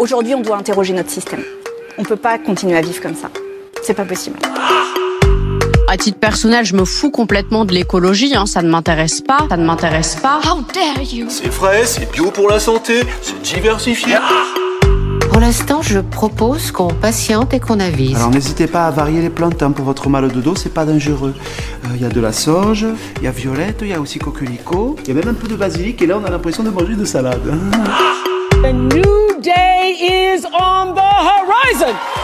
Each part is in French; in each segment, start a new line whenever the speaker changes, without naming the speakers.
Aujourd'hui, on doit interroger notre système. On peut pas continuer à vivre comme ça. C'est pas possible.
À titre personnel, je me fous complètement de l'écologie, hein. ça ne m'intéresse pas, ça ne m'intéresse pas.
How dare you?
C'est vrai, c'est bio pour la santé, c'est diversifié.
Pour l'instant, je propose qu'on patiente et qu'on avise.
Alors n'hésitez pas à varier les plantes hein, pour votre mal de dos, c'est pas dangereux. Il y a de la sauge, il y a violette, il y a aussi coquelicot, il y a même un peu de basilic et là on a l'impression de manger une salade.
A new day is on the horizon.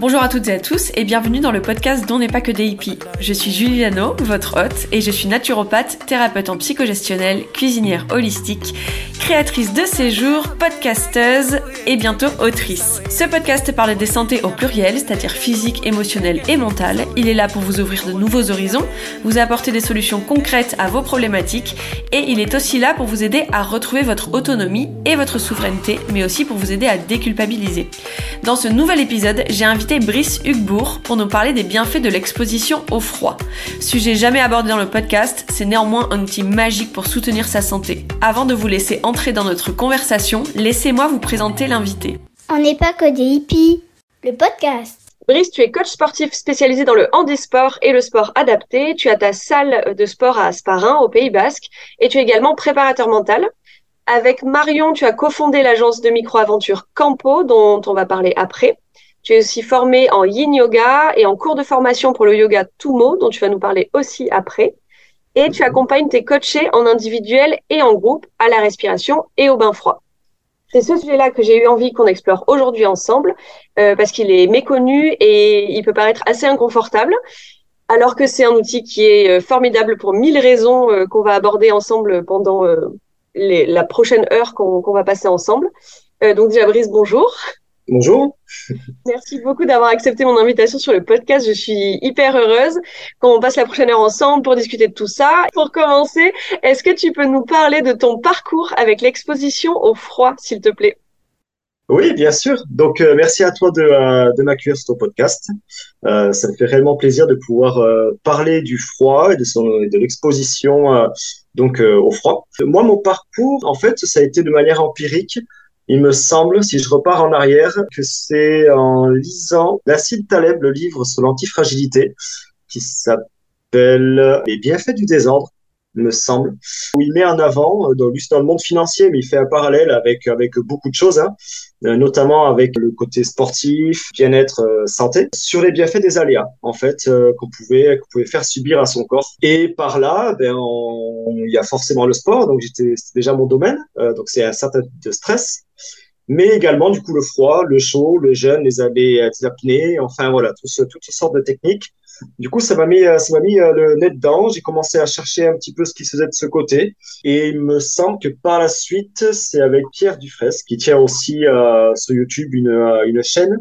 Bonjour à toutes et à tous et bienvenue dans le podcast dont n'est pas que des hippies. Je suis Julie Lano, votre hôte, et je suis naturopathe, thérapeute en psychogestionnel, cuisinière holistique, créatrice de séjours, podcasteuse et bientôt autrice. Ce podcast parle des santé au pluriel, c'est-à-dire physique, émotionnelle et mentale. Il est là pour vous ouvrir de nouveaux horizons, vous apporter des solutions concrètes à vos problématiques et il est aussi là pour vous aider à retrouver votre autonomie et votre souveraineté, mais aussi pour vous aider à déculpabiliser. Dans ce nouvel épisode, j'ai invité Brice Huguebourg pour nous parler des bienfaits de l'exposition au froid. Sujet jamais abordé dans le podcast, c'est néanmoins un outil magique pour soutenir sa santé. Avant de vous laisser entrer dans notre conversation, laissez-moi vous présenter l'invité.
On n'est pas que des hippies. Le podcast.
Brice, tu es coach sportif spécialisé dans le handisport et le sport adapté. Tu as ta salle de sport à Asparin, au Pays Basque, et tu es également préparateur mental. Avec Marion, tu as cofondé l'agence de micro-aventure Campo, dont on va parler après. Tu es aussi formé en yin yoga et en cours de formation pour le yoga Tumo, dont tu vas nous parler aussi après. Et tu accompagnes tes coachés en individuel et en groupe à la respiration et au bain froid. C'est ce sujet-là que j'ai eu envie qu'on explore aujourd'hui ensemble, euh, parce qu'il est méconnu et il peut paraître assez inconfortable, alors que c'est un outil qui est euh, formidable pour mille raisons euh, qu'on va aborder ensemble pendant euh, la prochaine heure qu'on qu'on va passer ensemble. Euh, donc déjà, Brice, bonjour.
Bonjour.
Merci beaucoup d'avoir accepté mon invitation sur le podcast. Je suis hyper heureuse qu'on passe la prochaine heure ensemble pour discuter de tout ça. Pour commencer, est-ce que tu peux nous parler de ton parcours avec l'exposition au froid, s'il te plaît?
Oui, bien sûr. Donc, euh, merci à toi de, euh, de m'accueillir sur ton podcast. Euh, ça me fait réellement plaisir de pouvoir parler du froid et de, son, de l'exposition donc au froid. Moi, mon parcours, en fait, ça a été de manière empirique. Il me semble, si je repars en arrière, que c'est en lisant Nassim Taleb, le livre sur l'antifragilité, qui s'appelle Les bienfaits du désordre, il me semble, où il met en avant, euh, dans, dans le monde financier, mais il fait un parallèle avec, avec beaucoup de choses, hein, euh, notamment avec le côté sportif, bien-être, euh, santé, sur les bienfaits des aléas, en fait, qu'on pouvait, qu'on pouvait faire subir à son corps. Et par là, ben, il y a forcément le sport, donc c'était déjà mon domaine, donc c'est un certain type de stress mais également du coup le froid, le chaud, le jeûne, les, les, les apnées, enfin voilà, toutes sortes de techniques. Du coup, ça m'a mis, euh, ça m'a mis euh, le nez dedans. J'ai commencé à chercher un petit peu ce qui se faisait de ce côté. Et il me semble que par la suite, c'est avec Pierre Dufresne, qui tient aussi euh, sur YouTube une, euh, une chaîne.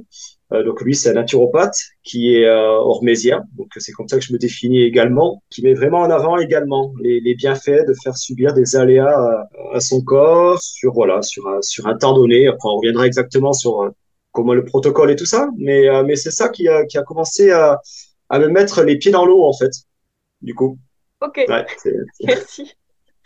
Euh, donc lui, c'est un naturopathe qui est euh, hormésien. Donc c'est comme ça que je me définis également, qui met vraiment en avant également les, les bienfaits de faire subir des aléas à, à son corps sur voilà sur un, sur un temps donné. Après, on reviendra exactement sur euh, comment le protocole et tout ça. Mais euh, mais c'est ça qui a qui a commencé à à me mettre les pieds dans l'eau en fait. Du coup,
Ok,
ouais,
merci.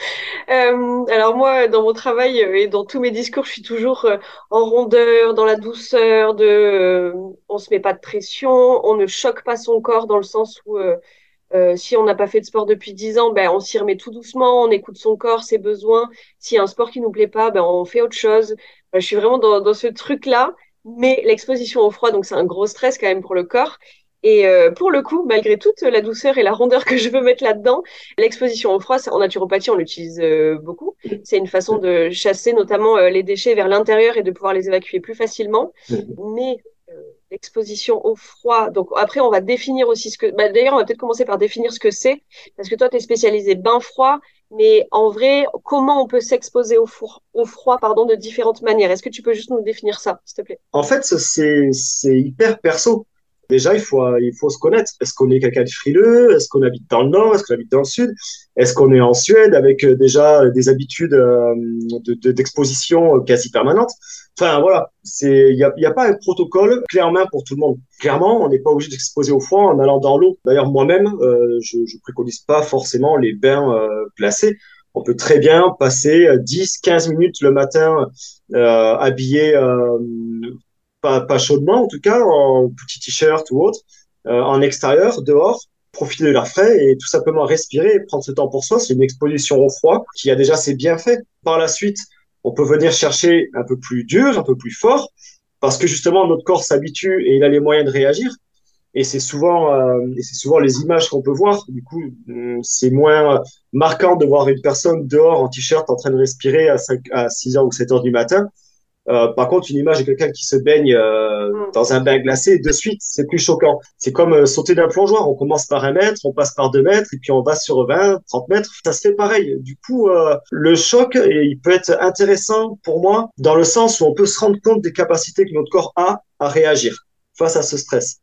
Euh, alors moi, dans mon travail euh, et dans tous mes discours, je suis toujours euh, en rondeur, dans la douceur, de, euh, on se met pas de pression, on ne choque pas son corps dans le sens où si on n'a pas fait de sport depuis 10 ans, ben on s'y remet tout doucement, on écoute son corps, ses besoins. S'il y a un sport qui nous plaît pas, ben on fait autre chose. Je suis vraiment dans, dans ce truc-là, mais l'exposition au froid, donc c'est un gros stress quand même pour le corps. Et euh, pour le coup, malgré toute la douceur et la rondeur que je veux mettre là-dedans, l'exposition au froid, en naturopathie, on l'utilise euh, beaucoup. C'est une façon de chasser notamment euh, les déchets vers l'intérieur et de pouvoir les évacuer plus facilement. Mais euh, l'exposition au froid, donc après, on va définir aussi ce que. Bah, D'ailleurs, on va peut-être commencer par définir ce que c'est, parce que toi, tu es spécialisé bain froid, mais en vrai, comment on peut s'exposer au, au froid pardon, de différentes manières? Est-ce que tu peux juste nous définir ça, s'il te plaît?
En fait, c'est hyper perso. Déjà, il faut il faut se connaître. Est-ce qu'on est quelqu'un de frileux? Est-ce qu'on habite dans le nord? Est-ce qu'on habite dans le sud? Est-ce qu'on est en Suède avec euh, déjà des habitudes euh, de de- d'exposition euh, quasi permanentes? Enfin voilà, il y a a pas un protocole clé en main pour tout le monde. Clairement, on n'est pas obligé de s'exposer au froid en allant dans l'eau. D'ailleurs, moi-même, euh, je je préconise pas forcément les bains euh, glacés. On peut très bien passer 10, 15 minutes le matin euh, habillé euh, pas, pas chaudement en tout cas, en petit t-shirt ou autre, euh, en extérieur, dehors, profiter de l'air frais et tout simplement respirer prendre ce temps pour soi. C'est une exposition au froid qui a déjà ses bienfaits. Par la suite, on peut venir chercher un peu plus dur, un peu plus fort, parce que justement notre corps s'habitue et il a les moyens de réagir. Et c'est souvent, euh, c'est souvent les images qu'on peut voir. Du coup, hum, c'est moins marquant de voir une personne dehors en t-shirt en train de respirer à, 5, à 6 heures ou 7 heures du matin. Euh, par contre, une image de quelqu'un qui se baigne euh,
Mm.
dans un bain glacé, de suite, c'est plus choquant. C'est comme euh, sauter d'un plongeoir. On commence par un mètre, on passe par deux mètres, et puis on va sur 20, 30 mètres. Ça se fait pareil. Du coup, euh, le choc, et il peut être intéressant pour moi dans le sens où on peut se rendre compte des capacités que notre corps a à réagir face à ce stress.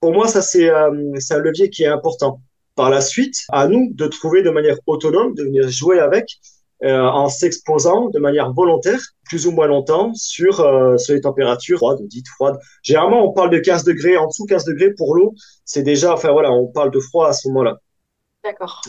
Pour moi, ça, c'est euh, c'est un levier qui est important. Par la suite, à nous de trouver de manière autonome, de venir jouer avec, euh, en s'exposant de manière volontaire, plus ou moins longtemps, sur, euh, sur les températures froides, dites froides. Généralement, on parle de 15 degrés, en dessous 15 degrés pour l'eau, c'est déjà, enfin voilà, on parle de froid à ce moment-là.
D'accord.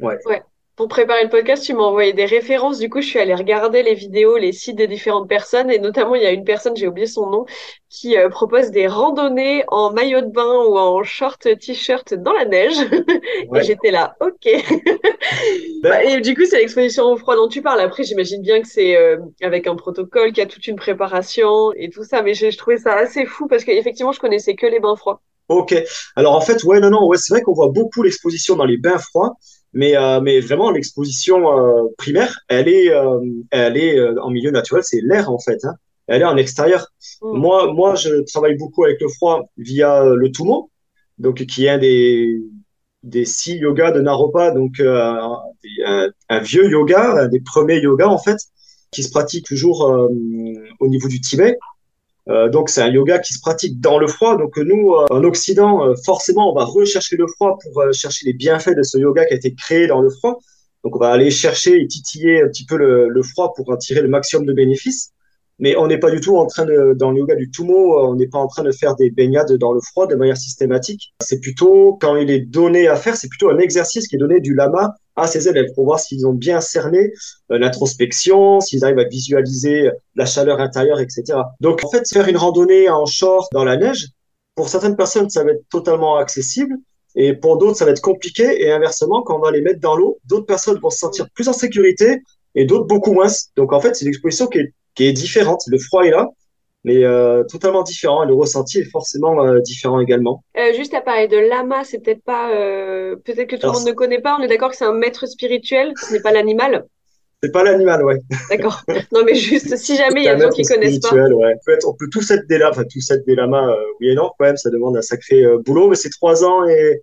Ouais.
Ouais. Pour préparer le podcast, tu m'as envoyé des références. Du coup, je suis allée regarder les vidéos, les sites des différentes personnes. Et notamment, il y a une personne, j'ai oublié son nom, qui euh, propose des randonnées en maillot de bain ou en short t-shirt dans la neige.
Ouais.
Et j'étais là, ok. Bah, et du coup, c'est l'exposition au froid dont tu parles. Après, j'imagine bien que c'est euh, avec un protocole, qu'il y a toute une préparation et tout ça. Mais je, je trouvais ça assez fou parce qu'effectivement, je connaissais que les bains froids.
Ok. Alors en fait, ouais, non, non, ouais, c'est vrai qu'on voit beaucoup l'exposition dans les bains froids, mais euh, mais vraiment l'exposition euh, primaire, elle est euh, elle est euh, en milieu naturel, c'est l'air en fait. Hein. Elle est en extérieur.
Mm.
Moi, moi, je travaille beaucoup avec le froid via euh, le Tumo, donc qui est un des des six yogas de Naropa, donc euh, un, un vieux yoga, un des premiers yogas en fait, qui se pratique toujours euh, au niveau du Tibet. Euh, donc c'est un yoga qui se pratique dans le froid. Donc nous, euh, en Occident, euh, forcément, on va rechercher le froid pour euh, chercher les bienfaits de ce yoga qui a été créé dans le froid. Donc on va aller chercher et titiller un petit peu le, le froid pour en tirer le maximum de bénéfices. Mais on n'est pas du tout en train de, dans le yoga du Tumo, euh, on n'est pas en train de faire des baignades dans le froid de manière systématique. C'est plutôt, quand il est donné à faire, c'est plutôt un exercice qui est donné du lama à ses élèves pour voir s'ils ont bien cerné euh, l'introspection, s'ils arrivent à visualiser la chaleur intérieure, etc. Donc, en fait, faire une randonnée en short dans la neige, pour certaines personnes, ça va être totalement accessible. Et pour d'autres, ça va être compliqué. Et inversement, quand on va les mettre dans l'eau, d'autres personnes vont se sentir plus en sécurité et d'autres beaucoup moins. Donc, en fait, c'est une exposition qui est, qui est différente. Le froid est là, mais euh, totalement différent. Et le ressenti est forcément euh, différent également.
Euh, juste à parler de lama, c'est peut-être pas, peut-être que tout le monde ne connaît pas. On est d'accord que c'est un maître spirituel, ce n'est pas l'animal.
C'est pas l'animal, ouais.
D'accord. Non, mais juste si jamais il y a des gens qui connaissent pas.
ouais. En fait, on peut tous être des lamas, enfin tous être des lamas, oui et non, quand même, ça demande un sacré boulot, mais c'est trois ans et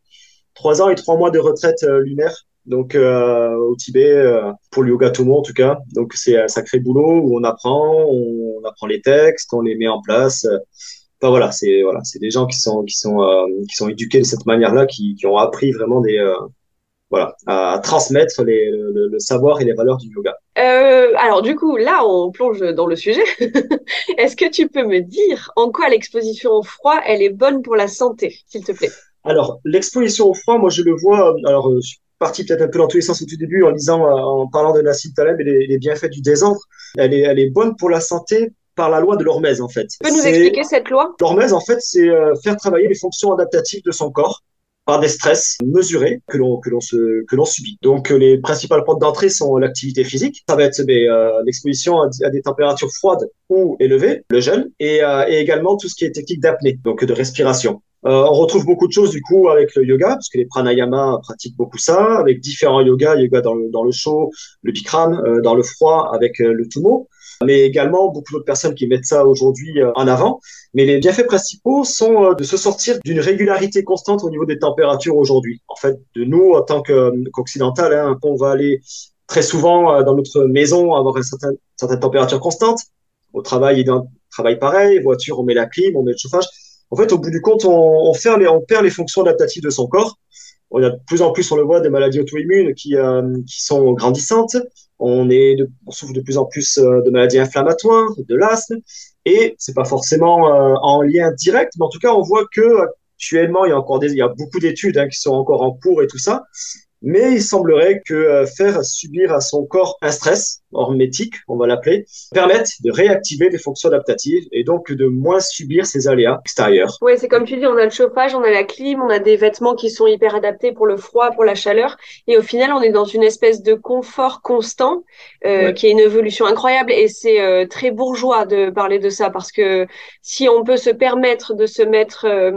trois ans et trois mois de retraite lunaire, donc euh, au Tibet euh, pour le yoga Tomo en tout cas. Donc c'est un sacré boulot où on apprend, on, on apprend les textes, on les met en place. Enfin voilà, c'est voilà, c'est des gens qui sont qui sont euh, qui sont éduqués de cette manière-là, qui qui ont appris vraiment des voilà à, transmettre les, le, le savoir et les valeurs du yoga.
Euh, alors du coup, là, on plonge dans le sujet. Est-ce que tu peux me dire en quoi l'exposition au froid, elle est bonne pour la santé, s'il te plaît?
Alors, l'exposition au froid, moi, je le vois. Alors, je suis parti peut-être un peu dans tous les sens au tout début en lisant, euh, en parlant de Nassim Taleb et les, les bienfaits du désordre. Elle est, elle est bonne pour la santé par la loi de l'hormèse, en fait.
Tu peux nous expliquer cette loi?
L'hormèse, en fait, c'est euh, faire travailler les fonctions adaptatives de son corps par des stress mesurés que l'on que l'on se que l'on subit. Donc euh, les principales portes d'entrée sont l'activité physique, ça va être ben, euh, l'exposition à, à des températures froides ou élevées, le jeûne, et, euh, et également tout ce qui est technique d'apnée, donc de respiration. Euh, on retrouve beaucoup de choses du coup avec le yoga, parce que les pranayama pratiquent beaucoup ça, avec différents yogas, yoga dans le, dans le chaud, le bikram, euh, dans le froid avec euh, le tumo, mais également beaucoup d'autres personnes qui mettent ça aujourd'hui euh, en avant. Mais les bienfaits principaux sont euh, de se sortir d'une régularité constante au niveau des températures aujourd'hui. En fait, de nous, en tant qu'occidental, hein, on va aller très souvent dans notre maison avoir une certaine, température constante. Au travail, dans travail pareil, voiture, on met la clim, on met le chauffage. En fait, au bout du compte, on, on, on perd les fonctions adaptatives de son corps. On a de plus en plus, on le voit, des maladies auto-immunes qui, euh, qui sont grandissantes. On, est de, on souffre de plus en plus euh, de maladies inflammatoires, de l'asthme. Et c'est pas forcément euh, en lien direct, mais en tout cas, on voit que actuellement, il y a encore des, il y a beaucoup d'études hein, qui sont encore en cours et tout ça, Mais il semblerait que euh, faire subir à son corps un stress hormétique, on va l'appeler, permette de réactiver des fonctions adaptatives et donc de moins subir ces aléas extérieurs.
Oui, c'est comme tu dis, on a le chauffage, on a la clim, on a des vêtements qui sont hyper adaptés pour le froid, pour la chaleur, et au final, on est dans une espèce de confort constant euh,
Ouais.
qui est une évolution incroyable. Et c'est euh, très bourgeois de parler de ça parce que si on peut se permettre de se mettre euh,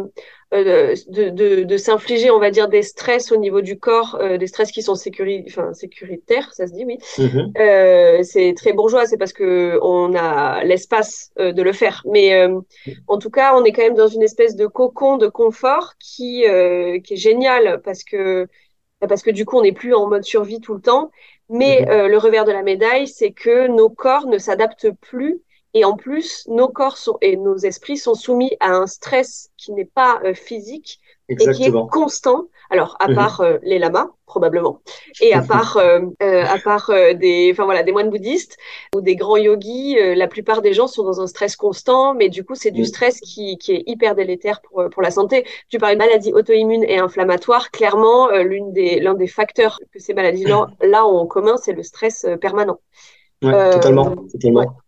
euh, de, de, de s'infliger, on va dire, des stress au niveau du corps, euh, des stress qui sont sécuri enfin, sécuritaires, ça se dit, oui.
Mhm.
Euh, c'est très bourgeois, c'est parce que on a l'espace euh, de le faire. Mais euh, en tout cas, on est quand même dans une espèce de cocon de confort qui euh, qui est génial parce que parce que du coup, on n'est plus en mode survie tout le temps. Mais
Mhm.
euh, le revers de la médaille, c'est que nos corps ne s'adaptent plus. Et en plus, nos corps sont, et nos esprits sont soumis à un stress qui n'est pas euh, physique et qui est
Exactement.
constant. Alors, à
Mhm.
part euh, les lamas, probablement, et à part, euh, à part des, enfin voilà, des moines bouddhistes ou des grands yogis, la plupart des gens sont dans un stress constant, mais du coup, c'est du
Mhm.
stress qui, qui est hyper délétère pour, pour la santé. Tu parlais de maladies auto-immunes et inflammatoires. Clairement, l'une des, l'un des facteurs que ces maladies-là là ont en commun, c'est le stress permanent.
Ouais, totalement, totalement.
ouais.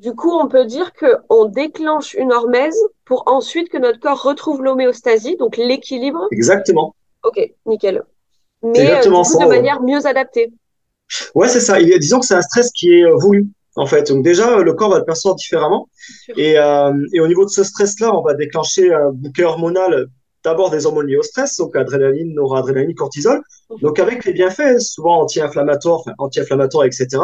Du coup, on peut dire que on déclenche une hormèse pour ensuite que notre corps retrouve l'homéostasie, donc l'équilibre.
Exactement.
Ok, nickel. Mais euh, coup,
ça,
de
ouais.
manière mieux adaptée.
Ouais, c'est ça. Il disons que c'est un stress qui est euh, voulu, en fait. Donc déjà, euh, le corps va le percevoir différemment. Et, euh, et au niveau de ce stress-là, on va déclencher un bouquet hormonal, d'abord des hormones liées au stress, donc adrénaline, noradrénaline, cortisol. Donc avec les bienfaits, souvent anti-inflammatoires, enfin, anti-inflammatoires, etc.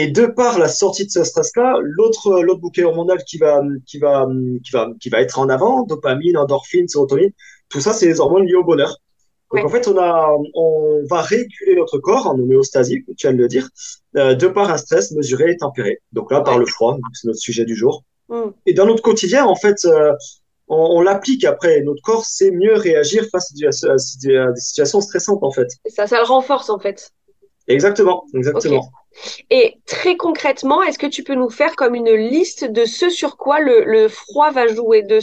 Et de par la sortie de ce stress-là, l'autre l'autre bouquet hormonal qui va qui va qui va qui va être en avant, dopamine, endorphine, sérotonine, tout ça c'est les hormones liées au bonheur. Donc
Ouais.
en fait, on a on va réguler notre corps en homéostasie, comme tu viens de le dire, euh, de par un stress mesuré et tempéré. Donc là, par
Ouais.
le froid, c'est notre sujet du jour.
Hmm.
Et dans notre quotidien, en fait, euh, on, on l'applique après. Notre corps sait mieux réagir face à des, à des situations stressantes, en fait.
Et ça, ça le renforce en fait.
Exactement, exactement.
Et très concrètement, est-ce que tu peux nous faire comme une liste de ce sur quoi le, le froid va jouer, de,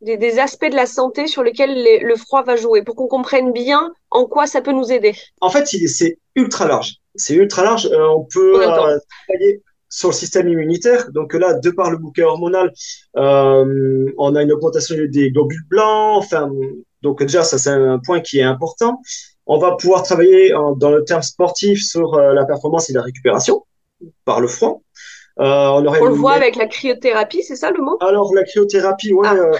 des, des aspects de la santé sur lesquels les- le froid va jouer, pour qu'on comprenne bien en quoi ça peut nous aider?
En fait, c'est ultra large. C'est ultra large. Euh, on peut euh, travailler sur le système immunitaire. Donc là, de par le bouquet hormonal, euh, on a une augmentation des globules blancs. Enfin, donc déjà, ça c'est un point qui est important. On va pouvoir travailler en- dans le terme sportif sur euh, la performance et la récupération par le froid. Euh, on aurait
On le voit avec la cryothérapie, c'est ça le mot?
Alors la cryothérapie, ouais,
Ah.
euh,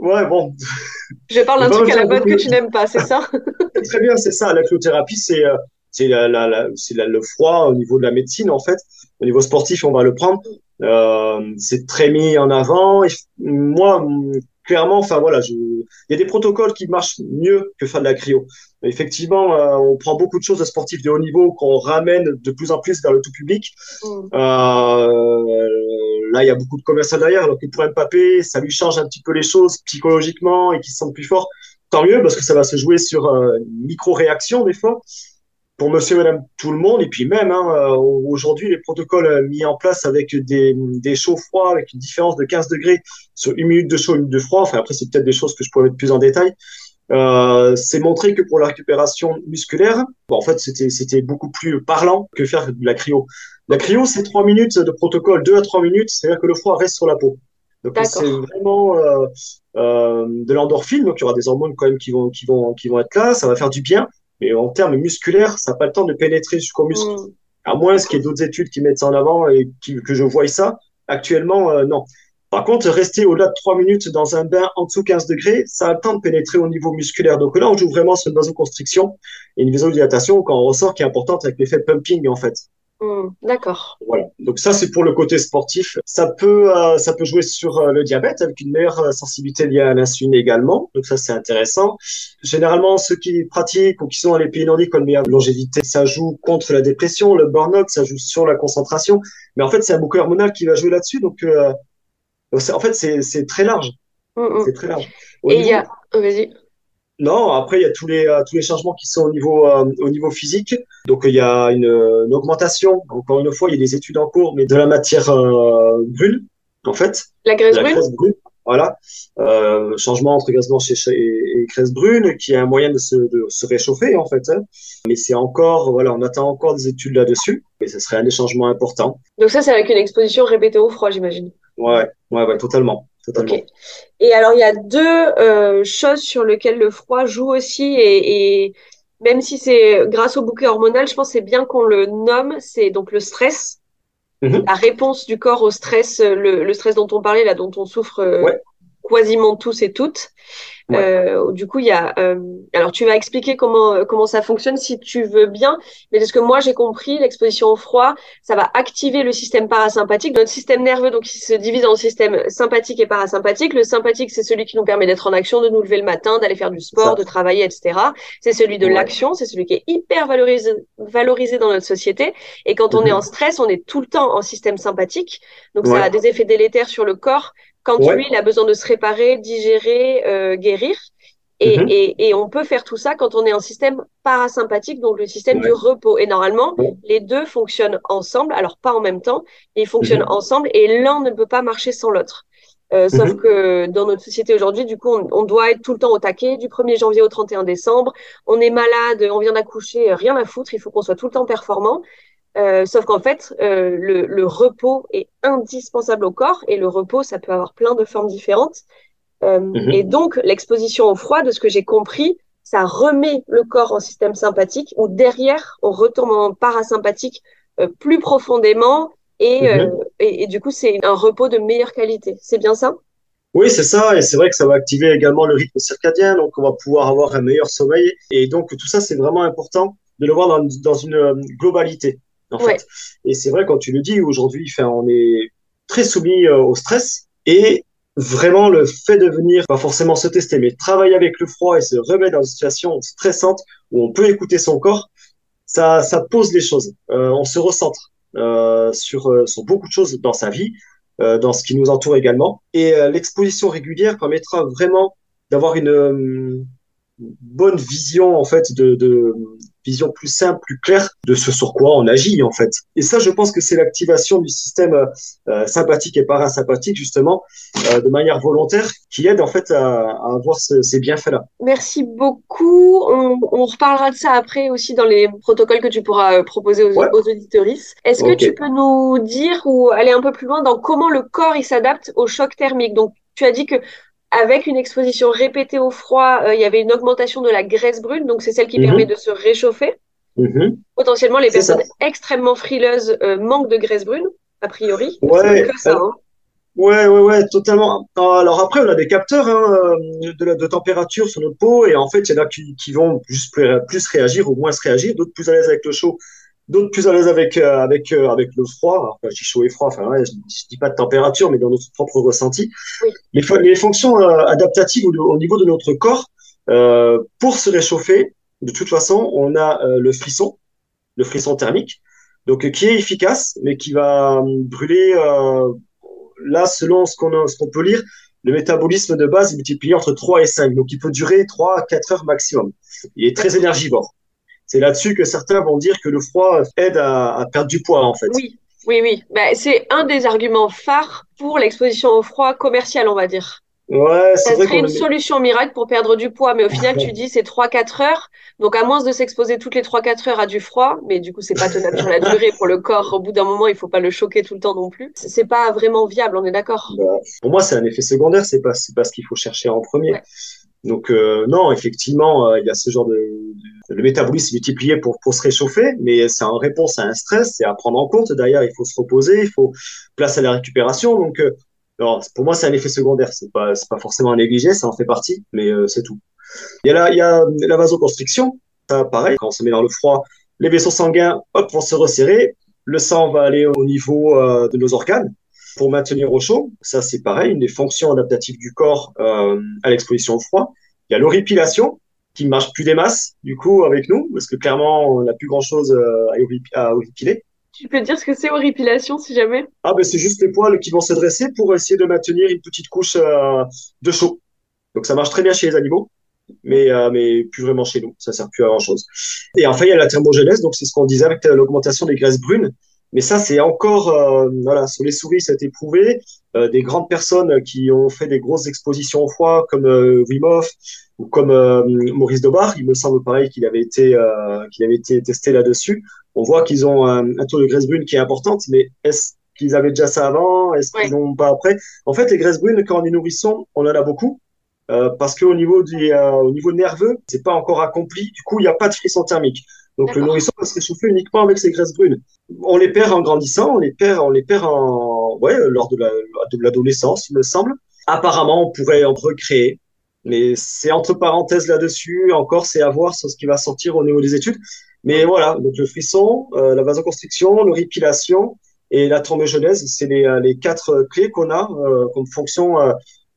ouais, bon,
Je parle d'un truc à la mode que tu n'aimes pas, c'est ça?
Très bien, c'est ça. La cryothérapie, c'est euh, c'est la, la, la- le froid au niveau de la médecine, en fait. Au niveau sportif, on va le prendre. Euh, c'est très mis en avant. Et moi, clairement, enfin voilà, je... il y a des protocoles qui marchent mieux que faire de la cryo. Effectivement, euh, on prend beaucoup de choses de sportifs de haut niveau qu'on ramène de plus en plus vers le tout public.
Hmm.
Euh, là, il y a beaucoup de commerciaux derrière, alors que pour Mbappé, ça lui change un petit peu les choses psychologiquement et qu'il se sent plus fort. Tant mieux, parce que ça va se jouer sur euh, une micro-réaction des fois, pour monsieur et madame tout le monde. Et puis même, hein, euh, aujourd'hui, les protocoles euh, mis en place avec des, des chauds froids, avec une différence de 15 degrés sur une minute de chaud, une minute de froid, enfin après, c'est peut-être des choses que je pourrais mettre plus en détail. Euh, c'est montré que pour la récupération musculaire, bon, en fait, c'était beaucoup plus parlant que faire de la cryo. La cryo, c'est trois minutes de protocole, deux à trois minutes, c'est-à-dire que le froid reste sur la peau. Donc c'est vraiment euh, euh, de l'endorphine, donc il y aura des hormones quand même qui vont qui vont qui vont être là, ça va faire du bien, mais en termes musculaires, ça n'a pas le temps de pénétrer jusqu'au muscle.
Hmm.
À moins qu'il y ait d'autres études qui mettent ça en avant et qui, que je voie ça. Actuellement, euh, non. Par contre, rester au-delà de 3 minutes dans un bain en dessous 15 degrés, ça a le temps de pénétrer au niveau musculaire. Donc là, on joue vraiment sur une vasoconstriction et une vasodilatation quand on ressort qui est importante avec l'effet pumping, en fait.
Hmm. D'accord.
Voilà. Donc ça, c'est pour le côté sportif. Ça peut, euh, ça peut jouer sur euh, le diabète avec une meilleure euh, sensibilité liée à l'insuline également. Donc ça, c'est intéressant. Généralement, ceux qui pratiquent ou qui sont dans les pays nordiques ont une meilleure longévité. Ça joue contre la dépression, le burn-out, ça joue sur la concentration. Mais en fait, c'est un bouquet hormonal qui va jouer là-dessus. Donc, en fait, c'est très large.
Hmm, hmm.
C'est très large. Au
Et il y a, oh, vas-y.
non, après il y a tous les tous les changements qui sont au niveau au niveau physique. Donc il y a une, une augmentation. Encore une fois, il y a des études en cours, mais de la matière euh, brune, en fait,
La graisse
la
brune?
graisse brune. Voilà, euh, changement entre graisse blanche et, et, et, graisse brune, qui est un moyen de se, de se réchauffer en fait. Hein. Mais c'est encore, voilà, on attend encore des études là-dessus, mais ce serait un des changements importants.
Donc ça, c'est avec une exposition répétée au froid, j'imagine?
Ouais, ouais, ouais, totalement. totalement.
Okay. Et alors, il y a deux euh, choses sur lesquelles le froid joue aussi, et, et même si c'est grâce au bouquet hormonal, je pense que c'est bien qu'on le nomme, c'est donc le stress. Mmh. La réponse du corps au stress, le, le, stress dont on parlait, là, dont on souffre euh,
ouais.
Quasiment tous et toutes. Ouais. Euh, du coup, il y a. Euh, alors, tu vas expliquer comment comment ça fonctionne si tu veux bien. Mais de ce que moi j'ai compris, l'exposition au froid, ça va activer le système parasympathique, notre système nerveux. Donc, il se divise en système sympathique et parasympathique. Le sympathique, c'est celui qui nous permet d'être en action, de nous lever le matin, d'aller faire du sport, de travailler, etc. C'est celui de ouais. l'action. C'est celui qui est hyper valorisé valorisé dans notre société. Et quand on
Mhm.
est en stress, on est tout le temps en système sympathique. Donc,
Ouais.
ça a des effets délétères sur le corps quand
Ouais.
lui, il a besoin de se réparer, digérer, euh, guérir. Et,
Mhm.
et, et on peut faire tout ça quand on est en système parasympathique, donc le système
Ouais.
du repos. Et normalement,
Ouais.
les deux fonctionnent ensemble, alors pas en même temps, ils fonctionnent
Mhm.
ensemble et l'un ne peut pas marcher sans l'autre. Euh, sauf
Mhm.
que dans notre société aujourd'hui, du coup, on, on doit être tout le temps au taquet, du 1er janvier au 31 décembre. On est malade, on vient d'accoucher, rien à foutre, il faut qu'on soit tout le temps performant. Euh, sauf qu'en fait, euh, le, le repos est indispensable au corps et le repos, ça peut avoir plein de formes différentes. Euh,
Mhm.
Et donc, l'exposition au froid, de ce que j'ai compris, ça remet le corps en système sympathique ou derrière, on retombe en parasympathique plus profondément et,
Mhm.
et, et du coup, c'est un repos de meilleure qualité. C'est bien ça?
Oui, c'est ça, et c'est vrai que ça va activer également le rythme circadien, donc on va pouvoir avoir un meilleur sommeil. Et donc tout ça, c'est vraiment important de le voir dans, dans une globalité, en
Ouais.
fait. Et c'est vrai, quand tu le dis, aujourd'hui, enfin, on est très soumis euh, au stress, et vraiment le fait de venir, pas forcément se tester, mais travailler avec le froid et se remettre dans une situation stressante où on peut écouter son corps, ça, ça pose les choses. Euh, on se recentre euh, sur, euh, sur beaucoup de choses dans sa vie, euh, dans ce qui nous entoure également. Et l'exposition régulière permettra vraiment d'avoir une, bonne vision en fait de, de vision plus simple, plus claire de ce sur quoi on agit en fait. Et ça, je pense que c'est l'activation du système euh, sympathique et parasympathique justement euh, de manière volontaire qui aide en fait à, à avoir ce, ces bienfaits-là.
Merci beaucoup. On, on, reparlera de ça après aussi dans les protocoles que tu pourras euh, proposer aux,
Ouais.
aux auditoristes. Est-ce que tu peux nous dire ou aller un peu plus loin dans comment le corps il s'adapte au choc thermique? Donc, tu as dit que avec une exposition répétée au froid, euh, il y avait une augmentation de la graisse brune, donc c'est celle qui
Mhm.
permet de se réchauffer.
Mhm.
Potentiellement, les
ça.
personnes extrêmement frileuses euh, manquent de graisse brune, a priori.
Ouais,
que ça. Hein.
Ouais, ouais, ouais, totalement. Alors après, on a des capteurs hein, euh, de, la- de température sur notre peau, et en fait, il y en a qui, qui vont juste plus, plus réagir ou moins se réagir, d'autres plus à l'aise avec le chaud, d'autres plus à l'aise avec euh, avec euh, avec le froid. Alors, je dis chaud et froid, enfin, ouais, je, je dis pas de température, mais dans notre propre ressenti.
Oui.
Les, fo- les fonctions euh, adaptatives au, au niveau de notre corps euh, pour se réchauffer. De toute façon, on a euh, le frisson, le frisson thermique, donc qui est efficace, mais qui va brûler. euh, là, selon ce qu'on qu'on peut lire, le métabolisme de base est multiplié entre 3 et 5. Donc, il peut durer 3 à 4 heures maximum. Il est très énergivore. C'est là-dessus que certains vont dire que le froid aide à, à perdre du poids, en fait.
Oui, oui, oui. Bah, c'est un des arguments phares pour l'exposition au froid commercial, on va dire.
Ouais, c'est
Ça serait une solution miracle pour perdre du poids, mais au final, tu dis c'est 3-4 heures. Donc, à moins de s'exposer toutes les 3-4 heures à du froid, mais du coup, c'est pas tenable sur la durée pour le corps. Au bout d'un moment, il faut pas le choquer tout le temps non plus. C'est pas vraiment viable, on est d'accord.
Bah, pour moi, c'est un effet secondaire, c'est pas, pas ce qu'il faut chercher en premier.
Ouais.
Donc, euh, non, effectivement, euh, il y a ce genre de, le métabolisme multiplié pour, pour se réchauffer, mais c'est en réponse à un stress, c'est à prendre en compte. Derrière, il faut se reposer, il faut place à la récupération. Donc, euh, alors, pour moi, c'est un effet secondaire. C'est pas, c'est pas forcément à négliger, ça en fait partie, mais c'est tout. Il y a la, il y a la vasoconstriction. Ça, pareil, quand on se met dans le froid, les vaisseaux sanguins, hop, vont se resserrer. Le sang va aller au niveau de nos organes pour maintenir au chaud. Ça, c'est pareil, une des fonctions adaptatives du corps euh, à l'exposition au froid. Il y a l'horripilation qui marche plus des masses, du coup, avec nous, parce que clairement, on n'a plus grand-chose euh, à, horrip- à horripiler.
Tu peux dire ce que c'est horripilation, si jamais?
Ah, ben c'est juste les poils qui vont se dresser pour essayer de maintenir une petite couche euh, de chaud. Donc ça marche très bien chez les animaux, mais, euh, mais plus vraiment chez nous. Ça sert plus à grand-chose. Et enfin, il y a la thermogenèse, donc c'est ce qu'on disait avec euh, l'augmentation des graisses brunes. Mais ça, c'est encore, euh, voilà, sur les souris, ça a été prouvé. Euh, des grandes personnes qui ont fait des grosses expositions au froid, comme euh, Wim Hof ou comme euh, Maurice Dobar, il me semble pareil qu'il avait été, qu'il avait été testé là-dessus. On voit qu'ils ont un, un taux de graisse brune qui est importante, mais est-ce qu'ils avaient déjà ça avant? Est-ce qu'ils n'ont pas après? En fait, les graisses brunes, quand on est nourrisson, on en a beaucoup. Parce qu'au niveau du au niveau nerveux, c'est pas encore accompli. Du coup, il n'y a pas de frisson thermique. Donc le nourrisson va se réchauffer uniquement avec ses graisses brunes. On les perd en grandissant, on les perd, on les perd en ouais lors de la de l'adolescence, il me semble. Apparemment, on pourrait en recréer, mais c'est entre parenthèses là-dessus. Encore, c'est à voir sur ce qui va sortir au niveau des études. Mais voilà, donc le frisson, euh, la vasoconstriction, l'horripilation et la thrombogenèse, c'est les, euh, les quatre clés qu'on a euh, comme fonction euh,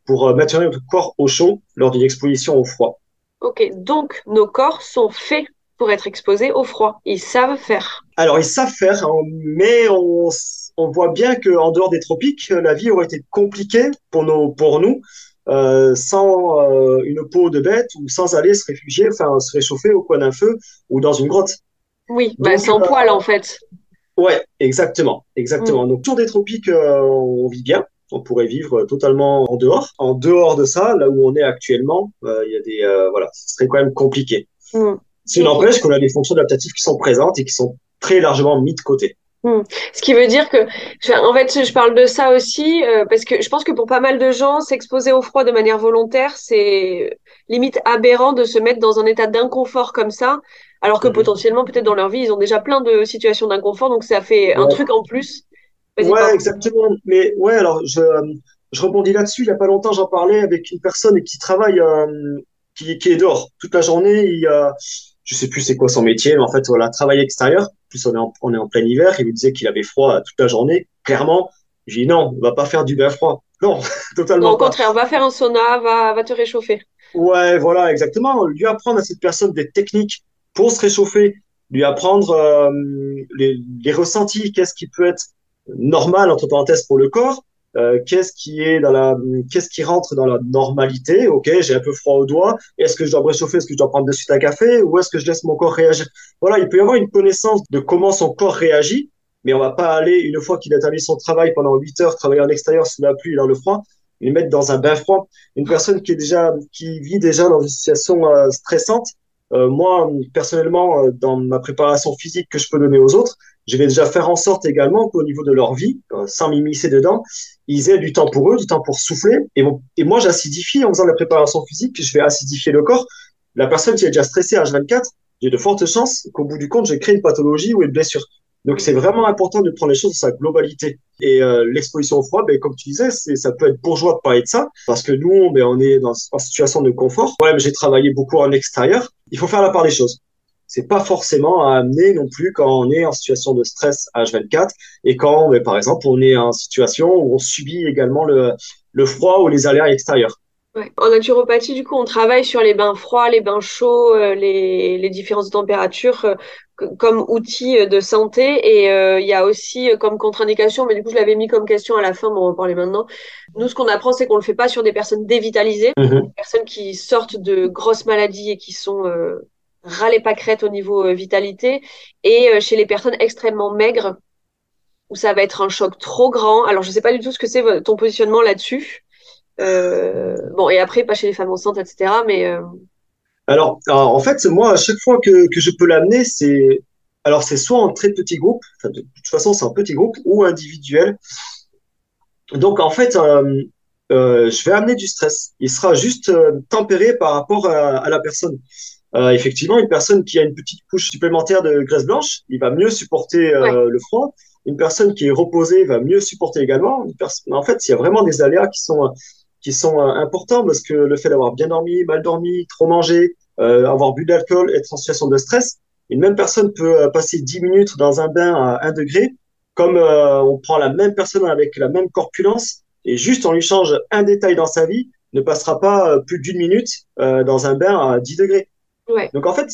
pour euh, maintenir notre corps au chaud lors d'une exposition au froid.
Ok, donc nos corps sont faits pour être exposés au froid. Ils savent faire.
Alors, ils savent faire, hein, mais on, on voit bien qu'en dehors des tropiques, la vie aurait été compliquée pour, nos, pour nous euh, sans euh, une peau de bête ou sans aller se réfugier, enfin se réchauffer au coin d'un feu ou dans une grotte.
Oui, bah,
Donc,
sans
euh,
poil en fait.
Ouais, exactement, exactement. Donc, autour des tropiques, euh, on vit bien. On pourrait vivre totalement en dehors. En dehors de ça, là où on est actuellement, euh, il y a des, euh, voilà, ce serait quand même compliqué.
Mm.
Ce n'empêche qu'on a des fonctions adaptatives qui sont présentes et qui sont très largement mises de côté.
Hmm. Ce qui veut dire que, en fait, je parle de ça aussi euh, parce que je pense que pour pas mal de gens, s'exposer au froid de manière volontaire, c'est limite aberrant de se mettre dans un état d'inconfort comme ça, alors que potentiellement, peut-être dans leur vie, ils ont déjà plein de situations d'inconfort, donc ça fait un truc en plus.
Ouais, exactement. Mais ouais, alors je, je rebondis là-dessus. Il y a pas longtemps, j'en parlais avec une personne qui travaille, euh, qui, qui est dehors toute la journée. Il, euh, je sais plus c'est quoi son métier, mais en fait, voilà, travail extérieur. Plus, on est en, on est en plein hiver. Il me disait qu'il avait froid toute la journée. Clairement, j'ai dit non, on va pas faire du bain froid. Non,
Non,
totalement
au
pas.
contraire, va faire un sauna, va, va te réchauffer.
Ouais, voilà, exactement. Lui apprendre à cette personne des techniques pour se réchauffer, lui apprendre euh, les, les ressentis, qu'est-ce qui peut être normal entre parenthèses pour le corps, euh, qu'est-ce qui est dans la, qu'est-ce qui rentre dans la normalité? Ok, j'ai un peu froid aux doigts. Est-ce que je dois me réchauffer? Est-ce que je dois prendre de suite un café? Ou est-ce que je laisse mon corps réagir? Voilà, il peut y avoir une connaissance de comment son corps réagit, mais on va pas aller une fois qu'il a terminé son travail pendant 8 heures, travailler en extérieur sous la pluie et dans le froid, le mettre dans un bain froid. Une personne qui est déjà, qui vit déjà dans une situation euh, stressante. euh, moi, personnellement, euh, dans ma préparation physique que je peux donner aux autres, je vais déjà faire en sorte également qu'au niveau de leur vie, euh, sans m'immiscer dedans, ils aient du temps pour eux, du temps pour souffler. Et, moi, j'acidifie en faisant la préparation physique, je vais acidifier le corps. La personne qui est déjà stressée à H24, j'ai de fortes chances qu'au bout du compte, j'ai créé une pathologie ou une blessure. Donc, c'est vraiment important de prendre les choses dans sa globalité. Et euh, l'exposition au froid, ben, comme tu disais, ça peut être bourgeois de parler de ça, parce que nous, ben, on est dans, en situation de confort. Mais j'ai travaillé beaucoup en extérieur. Il faut faire la part des choses. C'est pas forcément à amener non plus quand on est en situation de stress H24 et quand, ben, par exemple, on est en situation où on subit également le, le froid ou les aléas extérieurs.
Ouais. En naturopathie, du coup, on travaille sur les bains froids, les bains chauds, euh, les, les différences de température euh, comme outils euh, de santé. Et euh, il y a aussi comme contre-indication, mais du coup, je l'avais mis comme question à la fin, mais on va en parler maintenant. Nous, ce qu'on apprend, c'est qu'on le fait pas sur des personnes dévitalisées,
Mhm.
des personnes qui sortent de grosses maladies et qui sont euh, ras les pâquerettes au niveau euh, vitalité, et euh, chez les personnes extrêmement maigres, où ça va être un choc trop grand. Alors, je sais pas du tout ce que c'est ton positionnement là-dessus. Euh, bon, et après, pas chez les femmes enceintes, etc. Mais
Alors, en fait, moi, à chaque fois que, que je peux l'amener, c'est alors c'est soit en très petit groupe, enfin, de toute façon, c'est un petit groupe ou individuel. Donc, en fait, je vais amener du stress. Il sera juste tempéré par rapport à la personne. Euh, effectivement, une personne qui a une petite couche supplémentaire de graisse blanche, il va mieux supporter euh, le froid. Une personne qui est reposée va mieux supporter également. Une en fait, il y a vraiment des aléas qui sont qui sont euh, importants parce que le fait d'avoir bien dormi, mal dormi, trop mangé, euh, avoir bu de l'alcool, être en situation de stress, une même personne peut euh, passer 10 minutes dans un bain à 1 degré, comme euh, on prend la même personne avec la même corpulence et juste on lui change un détail dans sa vie, ne passera pas plus d'une minute euh, dans un bain à 10 degrés.
Ouais.
Donc en fait,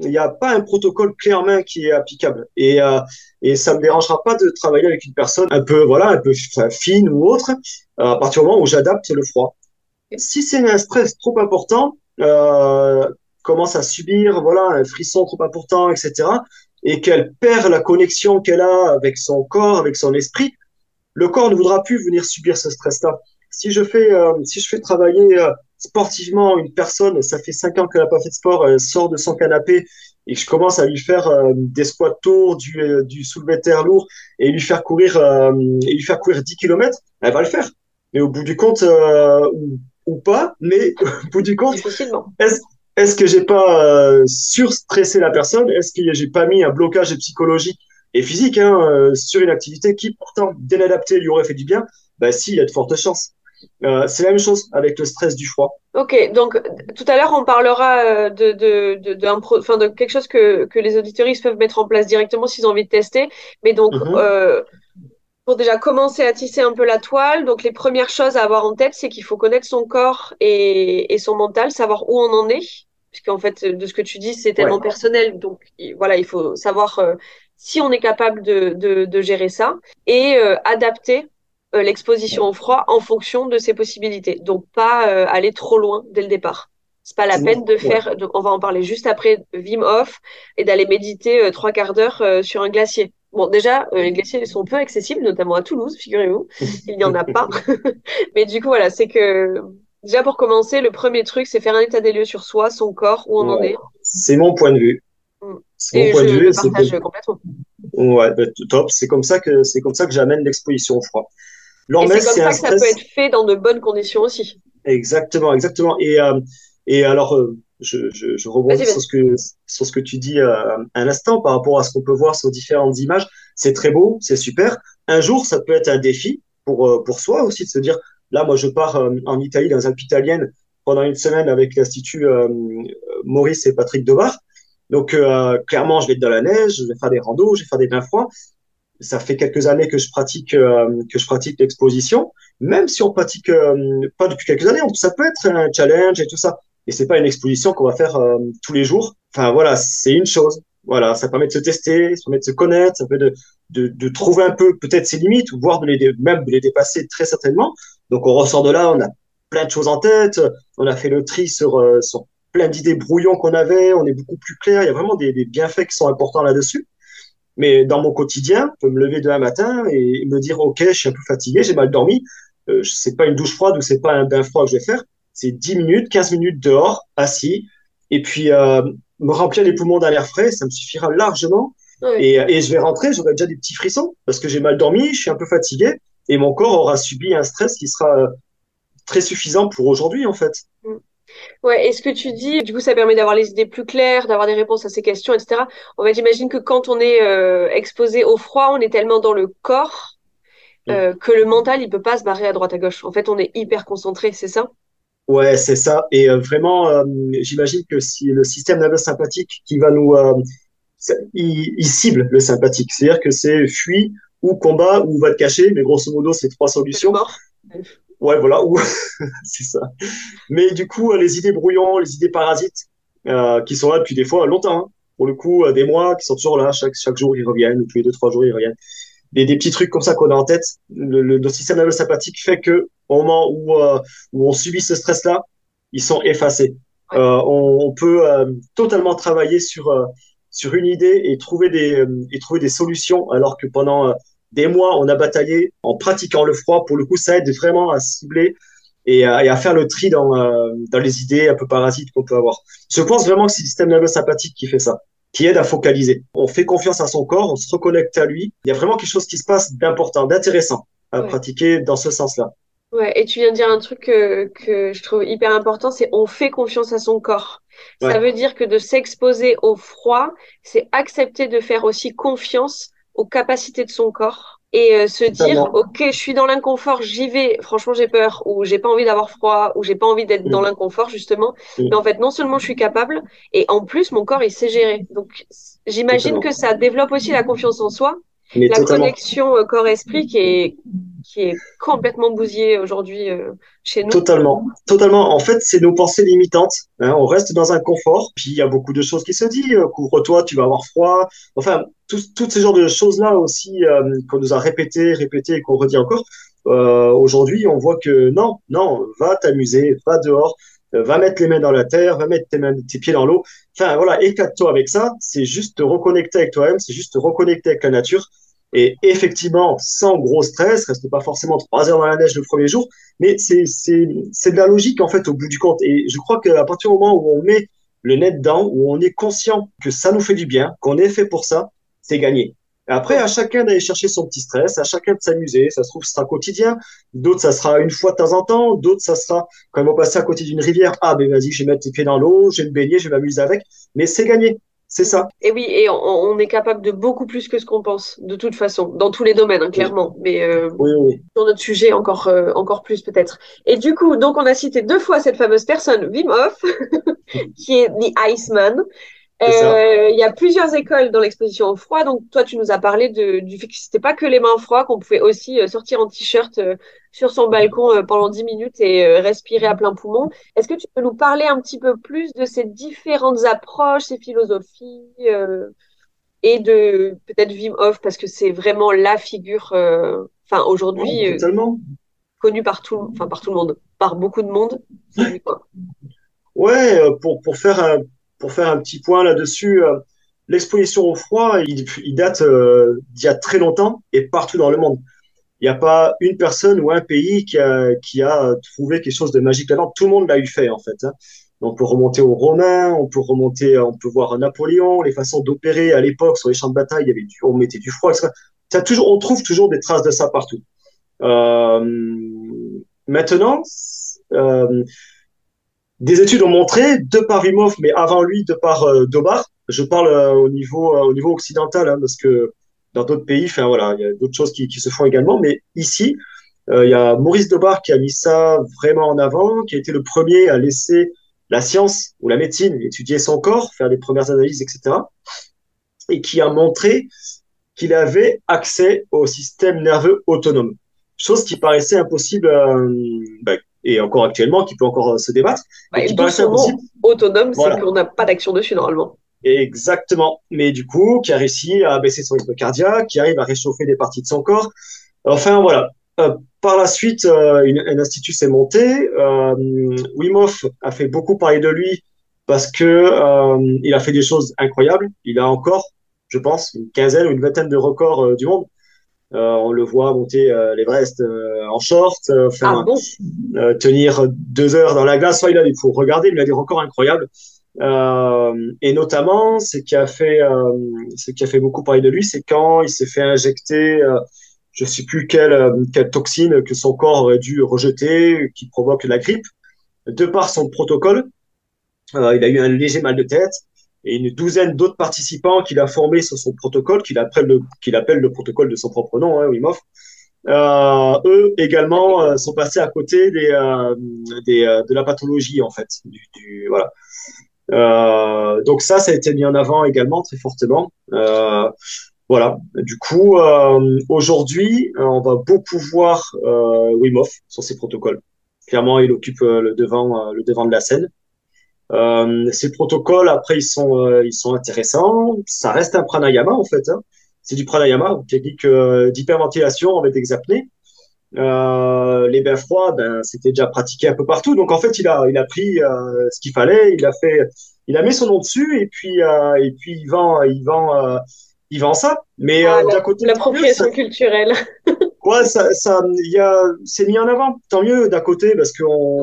il n'y a pas un protocole clé en main qui est applicable. Et, euh, et ça me dérangera pas de travailler avec une personne un peu, voilà, un peu fine ou autre, euh, à partir du moment où j'adapte le froid. Si c'est un stress trop important, euh, commence à subir, voilà, un frisson trop important, etc., et qu'elle perd la connexion qu'elle a avec son corps, avec son esprit, le corps ne voudra plus venir subir ce stress-là. Si je fais, euh, si je fais travailler euh, sportivement une personne, ça fait cinq ans qu'elle n'a pas fait de sport, elle sort de son canapé et je commence à lui faire euh, des squats tours, du, du soulevé de terre lourd et lui faire courir et lui faire courir 10 km, elle va le faire. Mais au bout du compte, ou, ou, pas, mais au bout du compte, est-ce est-ce que j'ai pas euh, surstressé la personne? Est-ce que j'ai pas mis un blocage psychologique et physique hein, euh, sur une activité qui pourtant dès l'adapter lui aurait fait du bien? Bah si, il y a de fortes chances. Euh, c'est la même chose avec le stress du froid.
Ok, donc tout à l'heure on parlera euh, de de de, de, enfin, de quelque chose que que les auditoristes peuvent mettre en place directement s'ils ont envie de tester. Mais donc mm-hmm. euh, pour déjà commencer à tisser un peu la toile, donc les premières choses à avoir en tête, c'est qu'il faut connaître son corps et, et, son mental, savoir où on en est, puisqu'en fait, de ce que tu dis, c'est tellement personnel. Donc voilà, il faut savoir euh, si on est capable de, de, de gérer ça et euh, adapter euh, l'exposition au froid en fonction de ses possibilités. Donc pas aller trop loin dès le départ. C'est pas la peine de faire, on va en parler juste après, Vim Off et d'aller méditer trois quarts d'heure sur un glacier Bon, déjà, euh, les glaciers sont peu accessibles, notamment à Toulouse, figurez-vous. Il n'y en a pas. Mais du coup, voilà, c'est que déjà pour commencer, le premier truc, c'est faire un état des lieux sur soi, son corps, où on en est.
C'est mon point de vue.
Mm. C'est mon point de vue. Le partage complètement.
Ouais, bah, top. C'est comme ça que c'est comme ça que j'amène l'exposition au froid.
C'est comme ça que ça peut être fait dans de bonnes conditions aussi.
Exactement, exactement. Et euh, et alors, euh, je, je, je rebondis sur ce que sur ce que tu dis euh, un instant par rapport à ce qu'on peut voir sur différentes images. C'est très beau, c'est super. Un jour, ça peut être un défi pour euh, pour soi aussi de se dire là, moi, je pars en Italie dans les Alpes italiennes pendant une semaine avec l'institut Maurice et Patrick Devar. Donc clairement, je vais être dans la neige, je vais faire des randos, je vais faire des bains froids. Ça fait quelques années que je pratique que je pratique l'exposition. Même si on pratique pas depuis quelques années, ça peut être un challenge et tout ça et c'est pas une exposition qu'on va faire euh, tous les jours. Enfin voilà, c'est une chose. Voilà, ça permet de se tester, ça permet de se connaître, ça permet de, de, de trouver un peu peut-être ses limites, voire de les, même de les dépasser très certainement. Donc on ressort de là, on a plein de choses en tête, on a fait le tri sur, euh, sur plein d'idées brouillons qu'on avait, on est beaucoup plus clair, il y a vraiment des, des bienfaits qui sont importants là-dessus. Mais dans mon quotidien, je peux me lever demain matin et me dire, OK, je suis un peu fatigué, j'ai mal dormi, euh, c'est pas une douche froide ou c'est pas un bain froid que je vais faire, c'est 10 minutes, 15 minutes dehors, assis, et puis euh, me remplir les poumons d'un air frais, ça me suffira largement. Et, et, je vais rentrer, j'aurai déjà des petits frissons parce que j'ai mal dormi, je suis un peu fatigué, et mon corps aura subi un stress qui sera euh, très suffisant pour aujourd'hui en fait.
Mm. Ouais, et ce que tu dis, du coup, ça permet d'avoir les idées plus claires, d'avoir des réponses à ces questions, etc. En fait, j'imagine que quand on est euh, exposé au froid, on est tellement dans le corps mm. euh, que le mental, il peut pas se barrer à droite à gauche. En fait, on est hyper concentré, c'est ça?
Ouais, c'est ça. Et euh, vraiment, j'imagine que si le système nerveux sympathique qui va nous, il, il, cible le sympathique, c'est-à-dire que c'est fuis ou combat ou va te cacher, mais grosso modo, c'est trois solutions. Ouais, voilà, ou c'est ça. Mais du coup, les idées brouillons, les idées parasites, qui sont là depuis des fois longtemps, hein. pour le coup, des mois, qui sont toujours là, chaque, chaque jour ils reviennent, ou tous les deux, trois jours ils reviennent. Des, des petits trucs comme ça qu'on a en tête. Le, le, système nerveux sympathique fait que au moment où, euh, où on subit ce stress-là, ils sont effacés. Euh, on, on, peut euh, totalement travailler sur sur une idée et trouver des et trouver des solutions alors que pendant des mois on a bataillé en pratiquant le froid. Pour le coup ça aide vraiment à cibler et à, et à faire le tri dans dans les idées un peu parasites qu'on peut avoir. Je pense vraiment que c'est le système nerveux sympathique qui fait ça qui aide à focaliser. On fait confiance à son corps on se reconnecte à lui. Il y a vraiment quelque chose qui se passe d'important d'intéressant à pratiquer dans ce sens là
Ouais, et tu viens de dire un truc que, que je trouve hyper important, c'est on fait confiance à son corps. Ça veut dire que de s'exposer au froid, c'est accepter de faire aussi confiance aux capacités de son corps et euh, se dire ok je suis dans l'inconfort j'y vais. Franchement j'ai peur ou j'ai pas envie d'avoir froid ou j'ai pas envie d'être dans mm. l'inconfort justement. Mm. mais en fait non seulement je suis capable et en plus mon corps il sait gérer. Donc j'imagine que ça développe aussi la confiance en soi la connexion euh, corps-esprit qui est, qui est complètement bousillée aujourd'hui euh, chez nous.
Totalement, totalement. En fait, c'est nos pensées limitantes. Hein. On reste dans un confort. Puis il y a beaucoup de choses qui se disent. Euh, couvre-toi, tu vas avoir froid. Enfin, toutes ces genres de choses-là aussi qu'on nous a répété, répété et qu'on redit encore. aujourd'hui, on voit que non, non, va t'amuser, va dehors. euh, va mettre les mains dans la terre, va mettre tes, mains, tes pieds dans l'eau. Enfin, voilà, éclate-toi avec ça. C'est juste te reconnecter avec toi-même, c'est juste te reconnecter avec la nature. Et effectivement, sans gros stress, reste pas forcément trois heures dans la neige le premier jour, mais c'est, de la logique, en fait, au bout du compte. Et je crois qu'à partir du moment où on met le nez dedans, où on est conscient que ça nous fait du bien, qu'on est fait pour ça, c'est gagné. Après, à chacun d'aller chercher son petit stress, à chacun de s'amuser. Ça se trouve, ce sera quotidien. D'autres, ça sera une fois de temps en temps. D'autres, ça sera quand ils vont passer à côté d'une rivière. Ah, ben vas-y, je vais mettre les pieds dans l'eau, je vais me baigner, je vais m'amuser avec. Mais c'est gagné. C'est ça.
Et oui, et on, on, est capable de beaucoup plus que ce qu'on pense, de toute façon, dans tous les domaines, hein, clairement. Mais euh,
oui, oui.
sur notre sujet, encore, euh, encore plus peut-être. Et du coup, donc on a cité deux fois cette fameuse personne, Wim Hof, qui est The Iceman. Euh, il y a plusieurs écoles dans l'exposition au froid. Donc, toi, tu nous as parlé de, du fait que c'était pas que les mains froides, qu'on pouvait aussi euh, sortir en t-shirt euh, sur son balcon pendant 10 minutes et respirer à plein poumon. Est-ce que tu peux nous parler un petit peu plus de ces différentes approches, ces philosophies et de peut-être Wim Hof parce que c'est vraiment la figure, enfin aujourd'hui connue par tout, enfin par tout le monde, par beaucoup de monde.
Ouais, pour pour faire un pour faire un petit point là-dessus, euh, l'exposition au froid, il, date euh, d'il y a très longtemps et partout dans le monde. Il n'y a pas une personne ou un pays qui a, trouvé quelque chose de magique là-dedans. Tout le monde l'a eu fait, en fait. Hein. On peut remonter aux Romains, on peut remonter, on peut voir Napoléon, les façons d'opérer à l'époque sur les champs de bataille, il y avait on mettait du froid, etc. Ça, toujours, on trouve toujours des traces de ça partout. Euh, maintenant, euh, des études ont montré, de par Vimov, mais avant lui, de par euh, Dobar, je parle euh, au niveau euh, au niveau occidental, hein, parce que dans d'autres pays, enfin voilà, il y a d'autres choses qui, se font également, mais ici, il y a Maurice Dobar qui a mis ça vraiment en avant, qui a été le premier à laisser la science ou la médecine étudier son corps, faire les premières analyses, etc., et qui a montré qu'il avait accès au système nerveux autonome, chose qui paraissait impossible. Ben, et encore actuellement, qui peut encore euh, se débattre.
Bah, qui autonome, c'est qu'on n'a pas d'action dessus normalement.
Exactement. Mais du coup, qui a réussi à baisser son rythme cardiaque, qui arrive à réchauffer des parties de son corps. Enfin, voilà. Euh, par la suite, euh, une, un institut s'est monté. Euh, Wim Hof a fait beaucoup parler de lui parce que il a fait des choses incroyables. Il a encore, je pense, une quinzaine ou une vingtaine de records du monde. Euh, on le voit monter euh, l'Everest euh, en short,
ah bon?
tenir deux heures dans la glace. Soit il a, il faut regarder, il a des records incroyables. et notamment, ce qui a fait, ce qui a fait beaucoup parler de lui, c'est quand il s'est fait injecter je sais plus quelle, quelle toxine que son corps aurait dû rejeter, qui provoque la grippe. De par son protocole, euh, il a eu un léger mal de tête et une douzaine d'autres participants qu'il a formés sur son protocole, qu'il appelle le, protocole de son propre nom, hein. Euh, eux également euh, sont passés à côté euh, de la pathologie en fait. Donc ça, ça a été mis en avant également très fortement. voilà. Du coup, aujourd'hui, on va beaucoup voir Wim sur ses protocoles. Clairement, il occupe le devant, le devant de la scène. Euh, ces protocoles, après, ils sont, euh, ils sont intéressants. Ça reste un pranayama, en fait. Hein. C'est du pranayama, technique euh, d'hyperventilation avec des apnées. Euh, les bains froids, ben, c'était déjà pratiqué un peu partout. Donc, en fait, il a, il a pris ce qu'il fallait. Il a fait, il a mis son nom dessus et puis, et puis il vend, il vend, il vend ça. Mais
ah, d'un côté, l'appropriation culturelle.
ouais, ça, ça, il y a, c'est mis en avant. Tant mieux d'un côté parce qu'on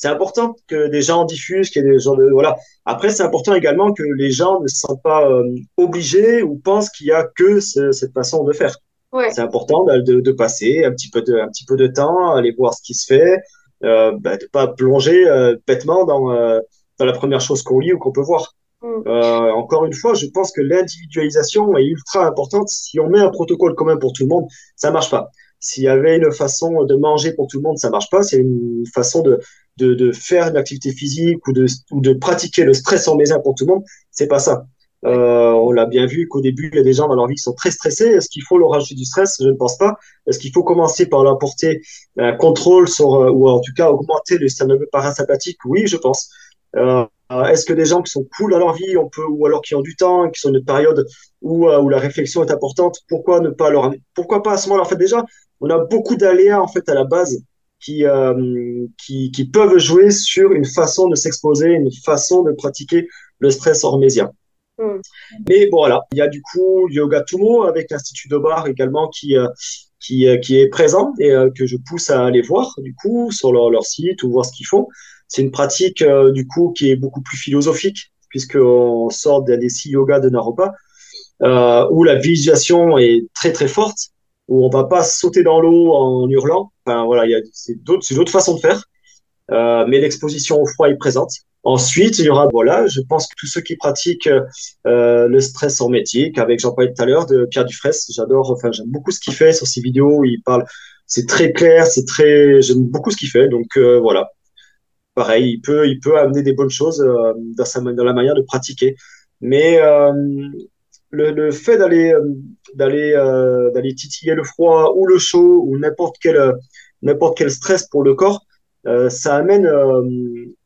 c'est important que des gens diffusent, qu'il y ait des gens de voilà. Après, c'est important également que les gens ne se sentent pas euh, obligés ou pensent qu'il y a que cette façon de faire.
Ouais.
C'est important de, de, passer un petit peu de un petit peu de temps, aller voir ce qui se fait, euh, bah, de pas plonger euh, bêtement dans euh, dans la première chose qu'on lit ou qu'on peut voir. Mm. Euh, encore une fois, je pense que l'individualisation est ultra importante. Si on met un protocole commun pour tout le monde, ça marche pas. S'il y avait une façon de manger pour tout le monde, ça marche pas. C'est une façon de, de, faire une activité physique ou de, pratiquer le stress en maison pour tout le monde. C'est pas ça. Euh, on l'a bien vu qu'au début, il y a des gens dans leur vie qui sont très stressés. Est-ce qu'il faut leur rajouter du stress? Je ne pense pas. Est-ce qu'il faut commencer par leur apporter un contrôle sur, euh, ou en tout cas augmenter le système parasympathique? Oui, je pense. Euh, Est-ce que des gens qui sont cool dans leur vie, on peut, ou alors qui ont du temps, qui sont une période où, où la réflexion est importante, pourquoi ne pas leur, pourquoi pas à ce moment-là? En fait, déjà, on a beaucoup d'aléas en fait à la base qui, euh, qui, qui peuvent jouer sur une façon de s'exposer, une façon de pratiquer le stress hormésien.
Mm.
Mais bon, voilà, il y a du coup Yoga Tumo avec l'Institut de Bar également qui, euh, qui, euh, qui est présent et euh, que je pousse à aller voir du coup sur leur, leur site ou voir ce qu'ils font. C'est une pratique du coup qui est beaucoup plus philosophique puisqu'on sort des, des six yogas de Naropa où la visualisation est très très forte, où on va pas sauter dans l'eau en hurlant. Enfin voilà, il y a c'est d'autres c'est d'autres façons de faire, euh, mais l'exposition au froid est présente. Ensuite, il y aura voilà, je pense que tous ceux qui pratiquent euh, le stress hermétique, avec j'en parlais tout à l'heure de Pierre Dufresne, j'adore, enfin j'aime beaucoup ce qu'il fait sur ses vidéos, il parle, c'est très clair, c'est très, j'aime beaucoup ce qu'il fait, donc euh, voilà. Pareil, il peut, il peut amener des bonnes choses euh, dans sa, dans la manière de pratiquer, mais euh, le, le fait d'aller euh, d'aller euh, d'aller titiller le froid ou le chaud ou n'importe quel euh, n'importe quel stress pour le corps, ça amène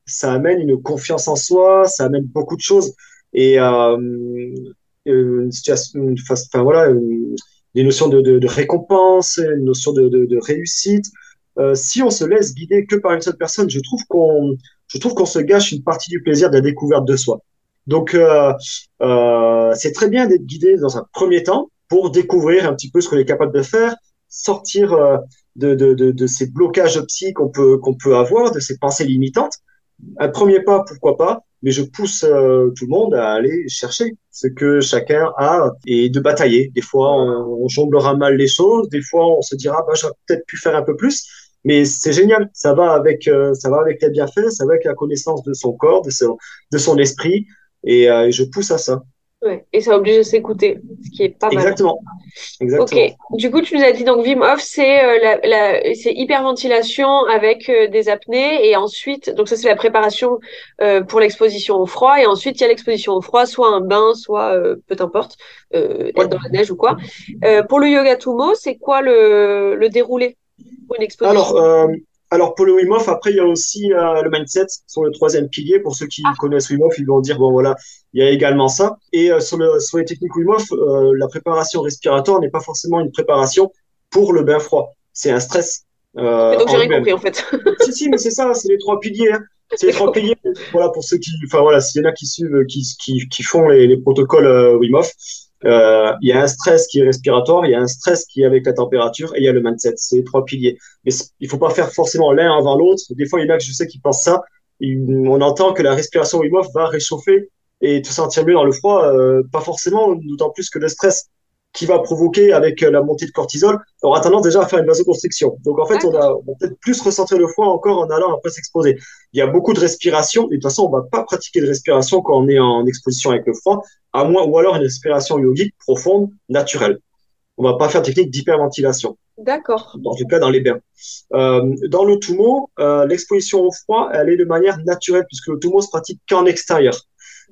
ça amène une confiance en soi, ça amène beaucoup de choses et une situation, enfin voilà, une- des notions de, de, récompense, une notion de, de, réussite. Si on se laisse guider que par une seule personne, je trouve qu'on je trouve qu'on se gâche une partie du plaisir de la découverte de soi. Donc, euh, euh, c'est très bien d'être guidé dans un premier temps pour découvrir un petit peu ce qu'on est capable de faire, sortir euh, de, de, de, de ces blocages psy qu'on peut, qu'on peut avoir, de ces pensées limitantes. Un premier pas, pourquoi pas, mais je pousse euh, tout le monde à aller chercher ce que chacun a et de batailler. Des fois, on, on jonglera mal les choses, des fois, on se dira, bah, j'aurais peut-être pu faire un peu plus. Mais c'est génial, ça va avec euh, ça va avec les bienfaits, ça va avec la connaissance de son corps, de son de son esprit, et euh, je pousse à ça.
Ouais. Et ça oblige à s'écouter, ce qui est pas mal.
Exactement, exactement.
Ok, du coup, tu nous as dit donc Wim Hof, c'est euh, la, la, c'est hyperventilation avec euh, des apnées et ensuite, donc ça c'est la préparation euh, pour l'exposition au froid et ensuite il y a l'exposition au froid, soit un bain, soit peu importe, être dans la neige ou quoi. Pour le yoga Tumo, c'est quoi le, le déroulé pour une exposition?
Alors, alors pour le Wim Hof, après il y a aussi euh, le mindset sur le troisième pilier. Pour ceux qui
Ah.
connaissent Wim Hof, ils vont dire bon voilà, il y a également ça. Et euh, sur le sur les techniques Wim Hof, euh, la préparation respiratoire n'est pas forcément une préparation pour le bain froid. C'est un stress.
Et donc j'ai
en
rien compris en fait.
Si, si, mais c'est ça, c'est les trois piliers. hein. C'est les trois piliers. Voilà, pour ceux qui, enfin voilà, s'il y en a qui suivent, qui, qui, qui font les, les protocoles Wim Hof, euh, il y a un stress qui est respiratoire, il y a un stress qui est avec la température et il y a le mindset. C'est les trois piliers. Mais il faut pas faire forcément l'un avant l'autre. Des fois, il y en a que je sais qui pensent ça. On entend que la respiration Wim Hof va réchauffer et te sentir mieux dans le froid. Euh, pas forcément, d'autant plus que le stress qui va provoquer avec euh, la montée de cortisol aura tendance déjà à faire une vasoconstriction. Donc en fait, on, a, on va peut-être plus ressentir le froid encore en allant après s'exposer. Il y a beaucoup de respiration, et de toute façon, on va pas pratiquer de respiration quand on est en exposition avec le froid, à moins, ou alors une respiration yogique profonde, naturelle. On va pas faire de technique d'hyperventilation,
D'accord.
en tout cas dans les bains. Euh, dans le Tumo, euh, l'exposition au froid, elle est de manière naturelle, puisque le Tumo se pratique qu'en extérieur.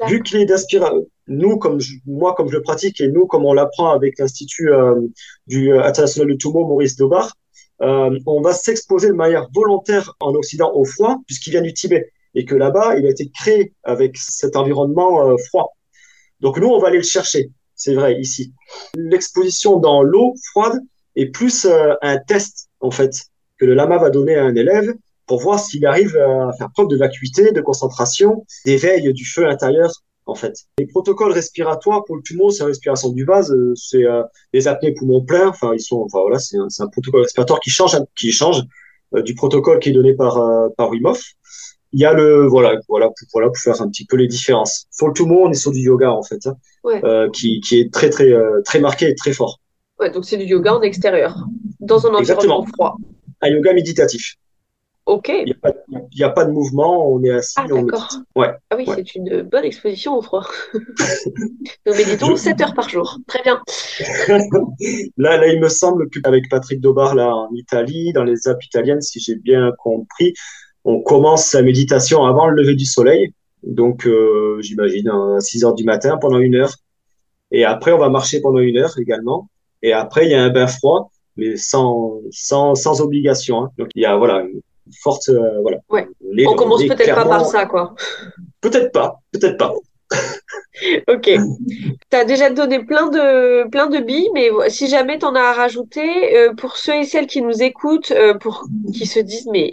Vu qu'il est d'inspiration, nous, comme je- moi, comme je le pratique, et nous, comme on l'apprend avec l'Institut euh, du euh, international de Tumo, Maurice Dobar, euh, on va s'exposer de manière volontaire en Occident au froid, puisqu'il vient du Tibet, et que là-bas, il a été créé avec cet environnement euh, froid. Donc nous, on va aller le chercher, c'est vrai, ici. L'exposition dans l'eau froide est plus un test, en fait, que le lama va donner à un élève pour voir s'il arrive à faire preuve de vacuité, de concentration, d'éveil du feu intérieur, en fait. Les protocoles respiratoires pour le poumon, c'est la respiration du vase, euh, c'est euh, les apnées poumons pleins, enfin, ils sont, enfin, voilà, c'est un, protocole respiratoire qui change, qui change euh, du protocole qui est donné par, euh, par Wim Hof. Il y a le, voilà, voilà, pour, voilà, pour faire un petit peu les différences. Pour le poumon, on est sur du yoga, en fait, hein,
Ouais.
euh, qui, qui est très, très, très marqué et très fort.
Ouais, donc c'est du yoga en extérieur, dans un
Exactement.
environnement froid.
Un yoga méditatif.
Ok.
Il n'y a, pas- a de mouvement, on est assis,
Ah, d'accord.
Ouais.
Ah oui,
Ouais.
c'est une bonne exposition au froid. Nous méditons 7 heures par jour. Très bien.
Là, là, il me semble qu'avec Patrick Dobar, là, en Italie, dans les Alpes italiennes, si j'ai bien compris, on commence la méditation avant le lever du soleil. Donc, euh, j'imagine à 6 heures du matin pendant une heure. Et après, on va marcher pendant une heure également. Et après, il y a un bain froid, mais sans, sans, sans obligation. hein. Donc, il y a, voilà, forte, euh, voilà.
Ouais.
Les-
On commence peut-être pas par ça, quoi.
Peut-être pas, peut-être pas.
Ok. Tu as déjà donné plein de, plein de billes, mais si jamais tu en as à rajouter, euh, pour ceux et celles qui nous écoutent, euh, pour qui se disent, mais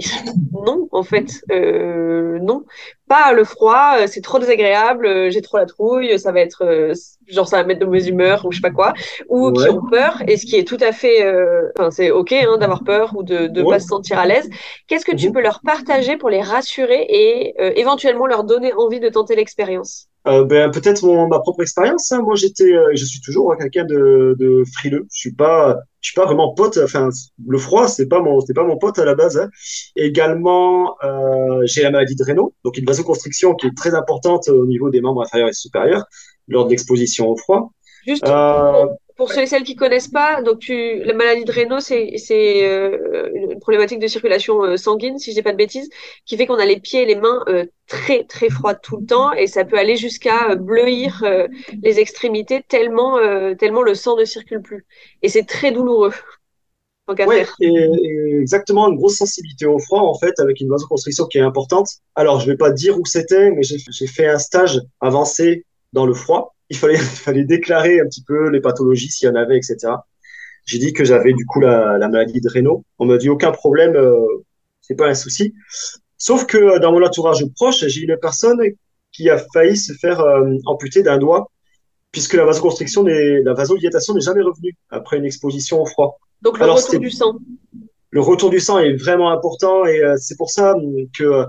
non, en fait, euh, non, pas le froid, c'est trop désagréable, j'ai trop la trouille, ça va être, genre, ça va mettre de mauvaise humeur ou je sais pas quoi, ou qui ont peur, et ce qui est tout à fait, enfin, c'est ok hein, d'avoir peur ou de ne
Ouais.
pas se sentir à l'aise. Qu'est-ce que tu
Mhm.
peux leur partager pour les rassurer et euh, éventuellement leur donner envie de tenter l'expérience?
Euh, ben, peut-être mon, ma propre expérience. hein. Moi, j'étais, euh, je suis toujours quelqu'un de, de frileux. Je suis pas, je suis pas vraiment pote. Enfin, le froid, c'est pas mon, c'est pas mon pote à la base. hein. Également, euh, j'ai la maladie de Raynaud, donc une vasoconstriction qui est très importante au niveau des membres inférieurs et supérieurs lors de l'exposition au froid.
Juste
Euh,
pour, ceux et celles qui connaissent pas, donc tu, la maladie de Raynaud, c'est c'est euh, une problématique de circulation euh, sanguine, si je dis pas de bêtises, qui fait qu'on a les pieds et les mains euh, très très froides tout le temps et ça peut aller jusqu'à euh, bleuir les extrémités tellement tellement le sang ne circule plus et c'est très douloureux.
Ouais, et, et exactement une grosse sensibilité au froid en fait avec une vasoconstriction qui est importante. Alors je vais pas dire où c'était, mais j'ai fait un stage avancé dans le froid. Il fallait il fallait déclarer un petit peu les pathologies s'il y en avait, etc. J'ai dit que j'avais du coup la, la maladie de Raynaud. On m'a dit aucun problème, euh, c'est pas un souci. Sauf que euh, dans mon entourage proche, j'ai une personne qui a failli se faire euh, amputer d'un doigt puisque la vasoconstriction, n'est- la vasodilatation n'est jamais revenue après une exposition au froid.
Donc le
Alors,
retour du sang.
le retour du sang est vraiment important et euh, c'est pour ça que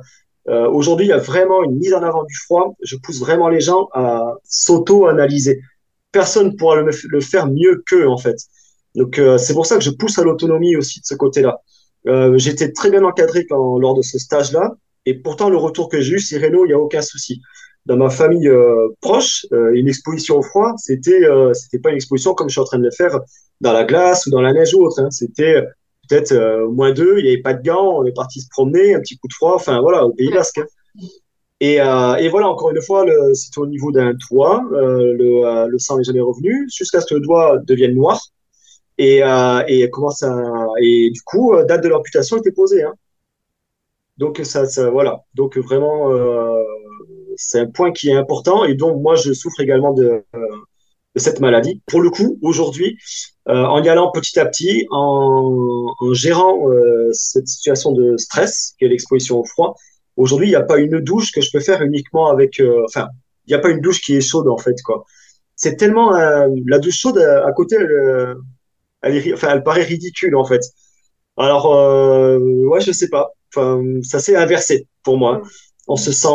euh, aujourd'hui il y a vraiment une mise en avant du froid. Je pousse vraiment les gens à s'auto-analyser. Personne pourra le, faire mieux qu'eux en fait. Donc euh, c'est pour ça que je pousse à l'autonomie aussi de ce côté-là. Euh, J'étais très bien encadré quand, lors de ce stage-là et pourtant le retour que j'ai eu, c'est Renault, il n'y a aucun souci. Dans ma famille euh, proche, euh, une exposition au froid, c'était euh, c'était pas une exposition comme je suis en train de le faire dans la glace ou dans la neige ou autre. Hein. C'était peut-être euh, moins deux, il n'y avait pas de gants, on est parti se promener, un petit coup de froid, enfin voilà, au Pays Basque. hein. Et, euh, et voilà, encore une fois, c'était au niveau d'un toit, euh, le, euh, le sang n'est jamais revenu, jusqu'à ce que le doigt devienne noir. Et, et commence à, et du coup, date de l'amputation était posée. Hein. Donc ça, ça, voilà. Donc vraiment, c'est un point qui est important et donc moi je souffre également de, de cette maladie. Pour le coup, aujourd'hui, euh, en y allant petit à petit, en, en gérant euh, cette situation de stress qu'est l'exposition au froid, aujourd'hui il n'y a pas une douche que je peux faire uniquement avec, euh, enfin, il n'y a pas une douche qui est chaude en fait quoi. C'est tellement euh, la douche chaude à, à côté, elle, euh, elle, est enfin, elle paraît ridicule en fait. Alors euh, ouais, je sais pas. Enfin, ça s'est inversé pour moi. On se sent,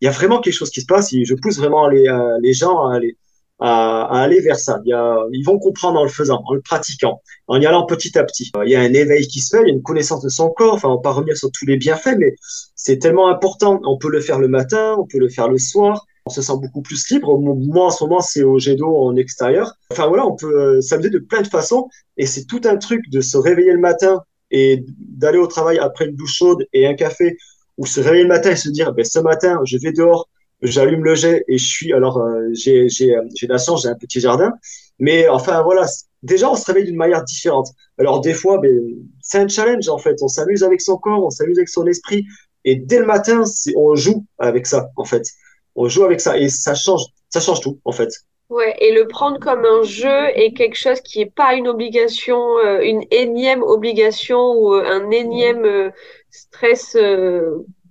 il y a vraiment quelque chose qui se passe. et Je pousse vraiment les, euh, les gens à aller, à, aller vers ça. Il ils vont comprendre en le faisant, en le pratiquant, en y allant petit à petit. Il y a un éveil qui se fait, il y a une connaissance de son corps. Enfin, on va pas revenir sur tous les bienfaits, mais c'est tellement important. On peut le faire le matin, on peut le faire le soir. On se sent beaucoup plus libre. Moi, en ce moment, c'est au jet d'eau en extérieur. Enfin, voilà, on peut euh, s'amuser de plein de façons. Et c'est tout un truc de se réveiller le matin et d'aller au travail après une douche chaude et un café ou se réveiller le matin et se dire, ben, ce matin, je vais dehors, j'allume le jet et je suis, alors, euh, euh, j'ai de la chance, j'ai un petit jardin. Mais enfin, voilà, déjà, on se réveille d'une manière différente. Alors, des fois, ben, c'est un challenge, en fait. On s'amuse avec son corps, on s'amuse avec son esprit. Et dès le matin, on joue avec ça, en fait. On joue avec ça et ça change, ça change tout, en fait.
Ouais, et le prendre comme un jeu est quelque chose qui est pas une obligation, euh, une énième obligation ou euh, un énième stress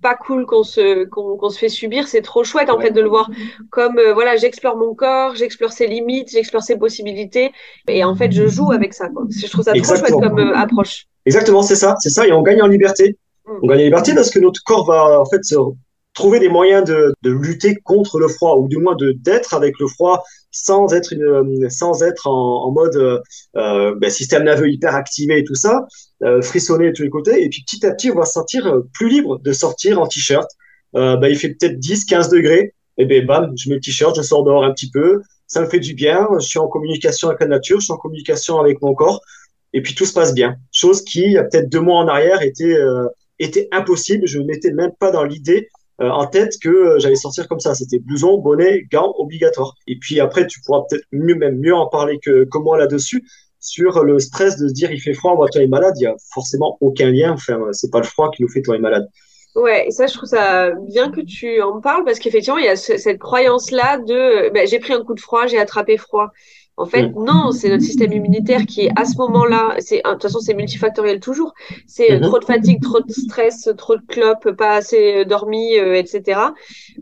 pas cool qu'on se qu'on se fait subir. C'est trop chouette en
Ouais.
fait de le voir comme euh, voilà, j'explore mon corps, j'explore ses limites, j'explore ses possibilités et en fait je joue avec ça quoi. Je trouve ça trop chouette comme euh, approche.
Exactement, c'est ça, c'est ça. Et on gagne en liberté. On gagne en liberté parce que notre corps va en fait se trouver des moyens de, de lutter contre le froid ou du moins de d'être avec le froid sans être une, sans être en, en mode euh, euh, ben, système nerveux hyper activé et tout ça, euh, frissonner de tous les côtés. Et puis petit à petit, on va se sentir euh, plus libre de sortir en t-shirt. Euh, ben, il fait peut-être 10, 15 degrés. Et ben bam, je mets le t-shirt, je sors dehors un petit peu. Ça me fait du bien. Je suis en communication avec la nature, je suis en communication avec mon corps. Et puis tout se passe bien. Chose qui, il y a peut-être deux mois en arrière, était, euh, était impossible. Je ne mettais même pas dans l'idée euh, en tête que euh, j'allais sortir comme ça. C'était blouson, bonnet, gants obligatoire. Et puis après, tu pourras peut-être mieux, même mieux en parler que, moi là-dessus sur le stress de se dire il fait froid, moi toi est malade. Il y a forcément aucun lien. Enfin, c'est pas le froid qui nous fait toi est malade.
Ouais, et ça, je trouve ça bien que tu en parles parce qu'effectivement, il y a ce- cette croyance-là de ben, j'ai pris un coup de froid, j'ai attrapé froid. En fait,
Mm.
non, c'est notre système immunitaire qui est à ce moment-là, c'est, de toute façon, c'est multifactoriel toujours. C'est euh,
Mhm.
trop de fatigue, trop de stress, trop de clopes, pas assez euh, dormi, euh, etc.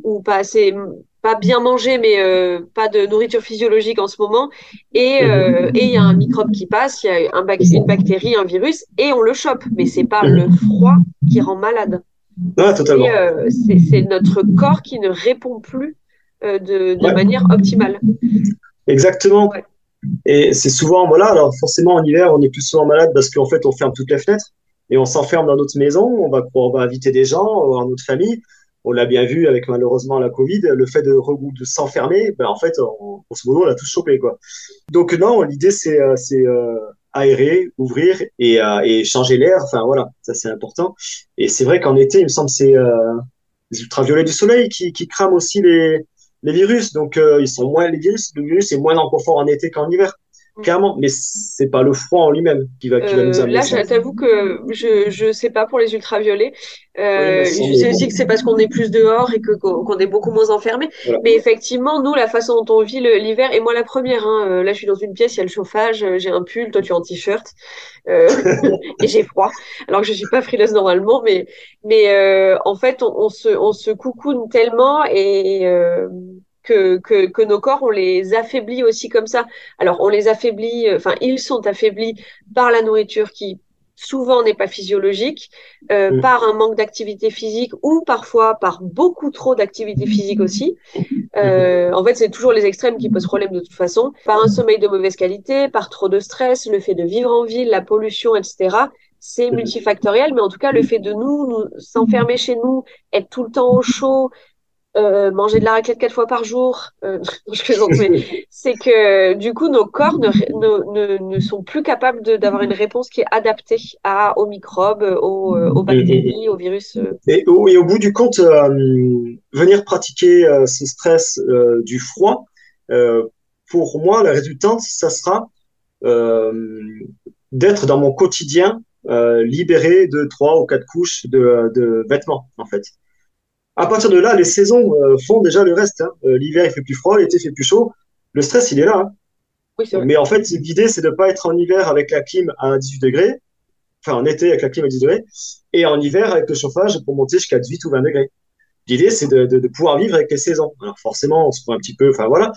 Ou pas assez, pas bien mangé, mais euh, pas de nourriture physiologique en ce moment. Et euh, et il y a un microbe qui passe, il y a un bac- une bactérie, un virus, et on le chope. Mais c'est pas
Mhm.
le froid qui rend malade.
Ouais, totalement.
C'est notre corps qui ne répond plus de, de
Ouais.
manière optimale.
Exactement.
Ouais.
Et c'est souvent, voilà, alors forcément en hiver, on est plus souvent malade parce qu'en fait, on ferme toutes les fenêtres et on s'enferme dans notre maison, on va, on va inviter des gens, on va voir notre famille. On l'a bien vu avec malheureusement la Covid, le fait de, s'enfermer, ben en fait, on, grosso modo, on a tous chopé, quoi. Donc non, l'idée, c'est euh, c'est euh, aérer, ouvrir et, euh, et changer l'air. Enfin voilà, ça c'est important. Et c'est vrai qu'en été, il me semble, c'est euh, les ultraviolets du soleil qui, qui crament aussi les, les virus. Donc euh, ils sont moins les virus, le virus est moins en confort en été qu'en hiver.
Mm.
Clairement, mais c'est pas le froid en lui-même qui va, qui va nous
Euh,
amener
là, je t'avoue que je je sais pas pour les ultraviolets. Euh,
Oui,
je sais aussi que c'est parce qu'on est plus dehors et que qu'on est beaucoup moins enfermé.
Voilà.
Mais effectivement, nous, la façon dont on vit l'hiver, et moi la première, hein, euh, là, je suis dans une pièce, il y a le chauffage, j'ai un pull, toi tu es en t-shirt, euh, et j'ai froid. Alors que je suis pas frileuse normalement, mais mais en fait, on, on se on se coucoune tellement et que, que, que nos corps, on les affaiblit aussi comme ça. Alors, on les affaiblit, euh, enfin, ils sont affaiblis par la nourriture qui souvent n'est pas physiologique, euh, par un manque d'activité physique ou parfois par beaucoup trop d'activité physique aussi. Euh, en fait, c'est toujours les extrêmes qui posent problème de toute façon. Par un sommeil de mauvaise qualité, par trop de stress, le fait de vivre en ville, la pollution, etc. C'est multifactoriel, mais en tout cas, le fait de nous, nous s'enfermer chez nous, être tout le temps au chaud, euh, manger de la raclette quatre fois par jour, euh, non, je plaisante, mais c'est que du coup nos corps ne, ne, ne, ne sont plus capables de- d'avoir une réponse qui est adaptée à, aux microbes, aux, euh, aux bactéries, aux virus.
Et au, et au bout du compte, euh, venir pratiquer euh, ce stress euh, du froid, euh, pour moi, la résultante, ça sera euh, d'être dans mon quotidien euh, libéré de trois ou quatre couches de, de vêtements, en fait. À partir de là, les saisons euh, font déjà le reste. hein. Euh, L'hiver, il fait plus froid, l'été, il fait plus chaud. Le stress, il est là. hein.
Oui, vrai.
Mais en fait, l'idée, c'est de ne pas être en hiver avec la clim à 18 degrés, enfin en été avec la clim à 10 degrés, et en hiver avec le chauffage pour monter jusqu'à 18 ou 20 degrés. L'idée, c'est de, de, de pouvoir vivre avec les saisons. Alors forcément, on se prend un petit peu, enfin voilà.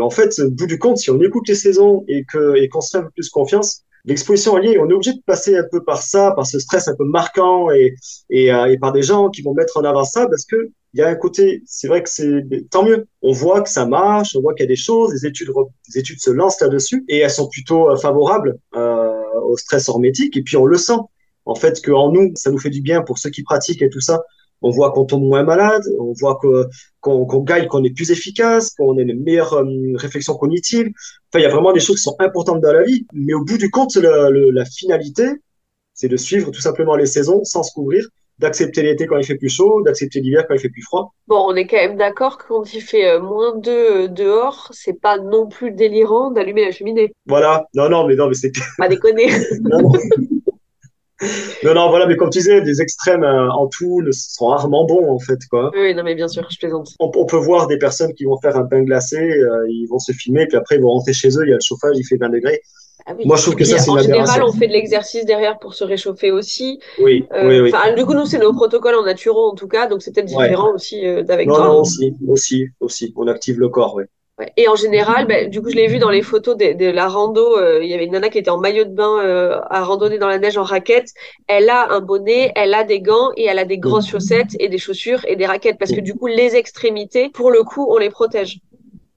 En fait, au bout du compte, si on écoute les saisons et qu'on se fait un peu plus confiance, l'exposition ligne, on est obligé de passer un peu par ça, par ce stress un peu marquant et et, euh, et par des gens qui vont mettre en avant ça parce que il y a un côté, c'est vrai que c'est tant mieux. On voit que ça marche, on voit qu'il y a des choses, les études, les études se lancent là-dessus et elles sont plutôt euh, favorables euh, au stress hormétique et puis on le sent en fait que en nous, ça nous fait du bien pour ceux qui pratiquent et tout ça. On voit qu'on tombe moins malade, on voit qu'on gagne, qu'on est plus efficace, qu'on a une meilleure euh, réflexion cognitive. Enfin, il y a vraiment des choses qui sont importantes dans la vie. Mais au bout du compte, le- le- la finalité, c'est de suivre tout simplement les saisons sans se couvrir, d'accepter l'été quand il fait plus chaud, d'accepter l'hiver quand il fait plus froid.
Bon, on est quand même d'accord que quand il fait euh, moins 2 dehors, c'est pas non plus délirant d'allumer la cheminée.
Voilà. Non, non, mais non, mais c'est
Pas déconner.
non, non. Non, non, voilà. Mais comme tu disais, des extrêmes euh, en tout ne sont rarement bons en fait, quoi.
oui, non, mais bien sûr, je plaisante.
On, on peut voir des personnes qui vont faire un pain glacé, euh, ils vont se filmer, puis après ils vont rentrer chez eux, il y a le chauffage, il fait 20 degrés.
Ah oui.
Moi, je trouve que ça, c'est
en général, on fait de l'exercice derrière pour se réchauffer aussi.
Oui,
Euh,
oui, oui.
Du coup, nous, c'est nos protocoles en naturo, en tout cas, donc c'est peut-être
Ouais.
différent aussi d'avec
Non,
toi.
non, aussi, aussi, aussi. On active le corps, oui.
Ouais. Et en général, ben, du coup, je l'ai vu dans les photos de, de la rando. euh, Il y avait une nana qui était en maillot de bain euh, à randonner dans la neige en raquette. Elle a un bonnet, elle a des gants et elle a des grosses chaussettes et des chaussures et des raquettes parce que du coup, les extrémités, pour le coup, on les protège.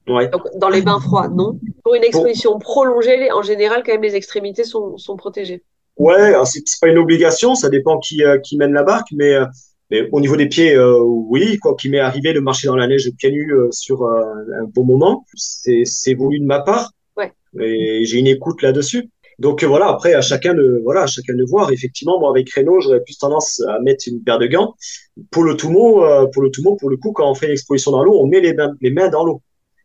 Ouais.
Donc, dans les bains froids, non. Pour une exposition prolongée, en général, quand même, les extrémités sont, sont protégées.
Ouais, c'est pas une obligation, ça dépend qui, euh, qui mène la barque, mais, euh, mais au niveau des pieds, euh, oui, quoi, qui m'est arrivé de marcher dans la neige pieds nus euh, sur euh, un bon moment, c'est c'est voulu de ma part,
Ouais.
et j'ai une écoute là-dessus. Donc euh, voilà, après à chacun de voilà, à chacun de voir. Effectivement, moi avec Renault, j'aurais plus tendance à mettre une paire de gants. Pour le Toumo, euh, pour le Toumo, pour le coup, quand on fait une exposition dans l'eau, on met les mains, les mains dans l'eau.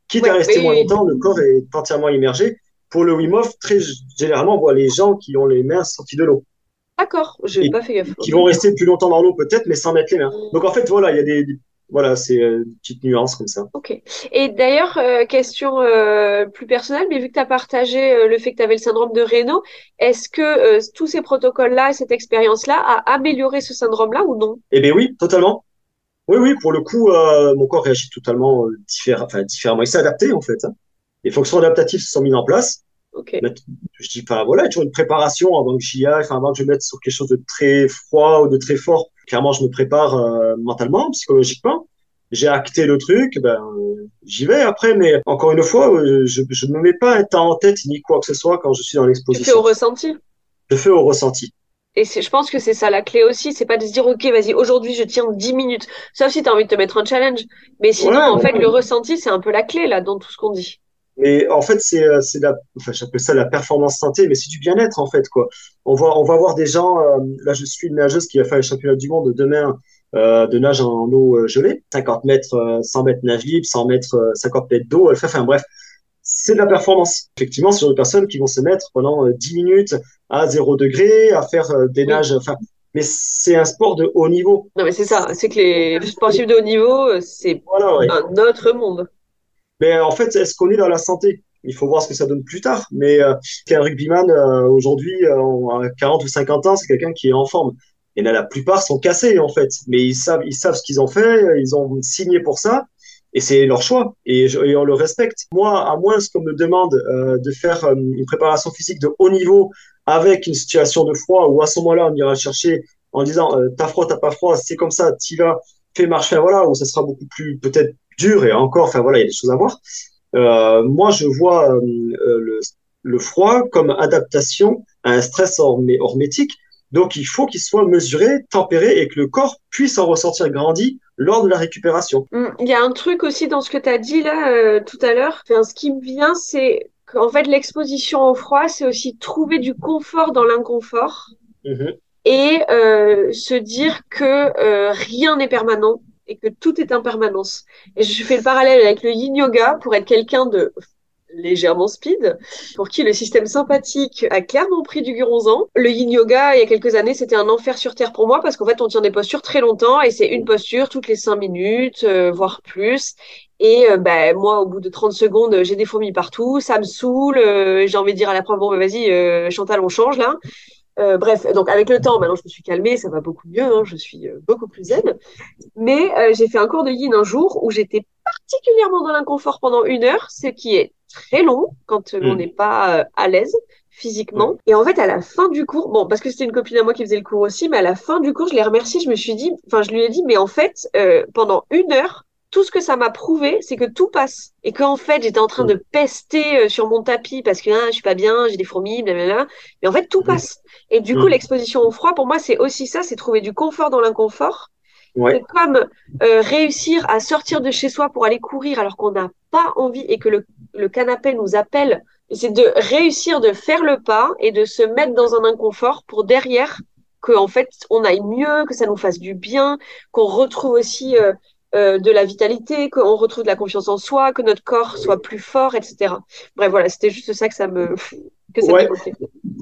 Quitte
Ouais,
à rester
oui,
moins
oui.
longtemps, le corps est entièrement immergé. Pour le Wim Hof, très généralement, on voit les gens qui ont les mains sorties de l'eau.
D'accord, j'ai
Et
pas fait gaffe.
qui vont rester plus longtemps dans l'eau peut-être, mais sans mettre les mains. Donc en fait, voilà, il y a des, des- voilà, c'est euh, petites nuances comme ça.
Ok. Et d'ailleurs, euh, question euh, plus personnelle, mais vu que tu as partagé euh, le fait que tu avais le syndrome de Raynaud, est-ce que tous ces protocoles-là, cette expérience-là, a amélioré ce syndrome-là ou non?
Eh bien oui, totalement. Oui, oui, pour le coup, mon corps réagit totalement enfin, différemment. Il s'est adapté en fait. hein. Les fonctions adaptatives se sont mises en place.
Ok.
Mais je dis pas, voilà, toujours une préparation avant que j'y aille, enfin, avant que je me mette sur quelque chose de très froid ou de très fort. Clairement, je me prépare euh, mentalement, psychologiquement. J'ai acté le truc, ben, euh, j'y vais après, mais encore une fois, euh, je, ne me mets pas un temps en tête ni quoi que ce soit quand je suis dans
Tu fais
l'exposition.
au ressenti?
Je fais au ressenti.
Et je pense que c'est ça la clé aussi, c'est pas de se dire, OK, vas-y, aujourd'hui, je tiens 10 minutes. Sauf si tu as envie de te mettre un challenge. Mais sinon,
Ouais,
en
ouais,
fait, le ressenti, c'est un peu la clé, là, dans tout ce qu'on dit.
Mais en fait, c'est euh, c'est la, enfin, j'appelle ça la performance santé, mais c'est du bien-être en fait quoi. On va on va voir des gens. euh, là, je suis une nageuse qui va faire les championnats du monde demain euh, de nage en eau euh, gelée, 50 mètres, euh, 100 mètres nage libre, 100 mètres, euh, 50 mètres d'eau. Fait, enfin bref, c'est de la performance. Effectivement, ce sont des personnes qui vont se mettre pendant euh, 10 minutes à 0 degré à faire euh, des nages. Enfin, mais c'est un sport de haut niveau.
Non, mais c'est ça, c'est que les sportifs de haut niveau, euh, c'est
Voilà, ouais.
un autre monde.
Mais en fait, est-ce qu'on est dans la santé? Il faut voir ce que ça donne plus tard. Mais euh, qu'un rugbyman euh, aujourd'hui, euh, à 40 ou 50 ans, c'est quelqu'un qui est en forme. Et là, la plupart sont cassés en fait. Mais ils savent, ils savent ce qu'ils ont fait, ils ont signé pour ça, et c'est leur choix. Et, et on le respecte. Moi, à moins qu'on me demande euh, de faire une préparation physique de haut niveau avec une situation de froid, où à ce moment-là, on ira chercher en disant t'as froid, t'as pas froid, c'est comme ça, t'y vas, fais marche, enfin voilà, où ça sera beaucoup plus peut-être dur et encore, enfin voilà, il y a des choses à voir. Euh, moi, je vois euh, euh, le, le froid comme adaptation à un stress hormé- hormétique. Donc, il faut qu'il soit mesuré, tempéré et que le corps puisse en ressortir grandi lors de la récupération.
Hum, Il y a un truc aussi dans ce que tu as dit là euh, tout à l'heure. Enfin, ce qui me vient, c'est qu'en fait, l'exposition au froid, c'est aussi trouver du confort dans l'inconfort
Mhm.
et se dire que rien n'est permanent et que tout est impermanence. Et je fais le parallèle avec le yin yoga pour être quelqu'un de légèrement speed, pour qui le système sympathique a clairement pris du guronzan. Le yin yoga, il y a quelques années, c'était un enfer sur terre pour moi parce qu'en fait, on tient des postures très longtemps et c'est une posture toutes les cinq minutes, euh, voire plus. Et euh, ben, moi, au bout de 30 secondes, j'ai des fourmis partout, ça me saoule, euh, j'ai envie de dire à la prof, bon, ben, vas-y, euh, Chantal, on change là. Euh, bref, donc avec le temps, maintenant je me suis calmée, ça va beaucoup mieux, hein, je suis euh, beaucoup plus zen. Mais euh, j'ai fait un cours de yin un jour où j'étais particulièrement dans l'inconfort pendant une heure, ce qui est très long quand euh, on n'est pas euh, à l'aise physiquement. Et en fait, à la fin du cours, bon, parce que c'était une copine à moi qui faisait le cours aussi, mais à la fin du cours, je l'ai remerciée, je me suis dit, enfin, je lui ai dit, mais en fait, euh, pendant une heure, tout ce que ça m'a prouvé, c'est que tout passe. Et qu'en fait, j'étais en train de pester euh, sur mon tapis parce que hein, je suis pas bien, j'ai des fourmis, blablabla. Mais en fait, tout passe. Et du coup,
Mm.
l'exposition au froid, pour moi, c'est aussi ça, c'est trouver du confort dans l'inconfort.
Ouais.
C'est comme euh, réussir à sortir de chez soi pour aller courir alors qu'on n'a pas envie et que le, le canapé nous appelle. C'est de réussir de faire le pas et de se mettre dans un inconfort pour derrière que en fait on aille mieux, que ça nous fasse du bien, qu'on retrouve aussi euh, euh, de la vitalité, qu'on retrouve de la confiance en soi, que notre corps soit plus fort, etc. Bref, voilà, c'était juste ça que ça me que ça
Ouais.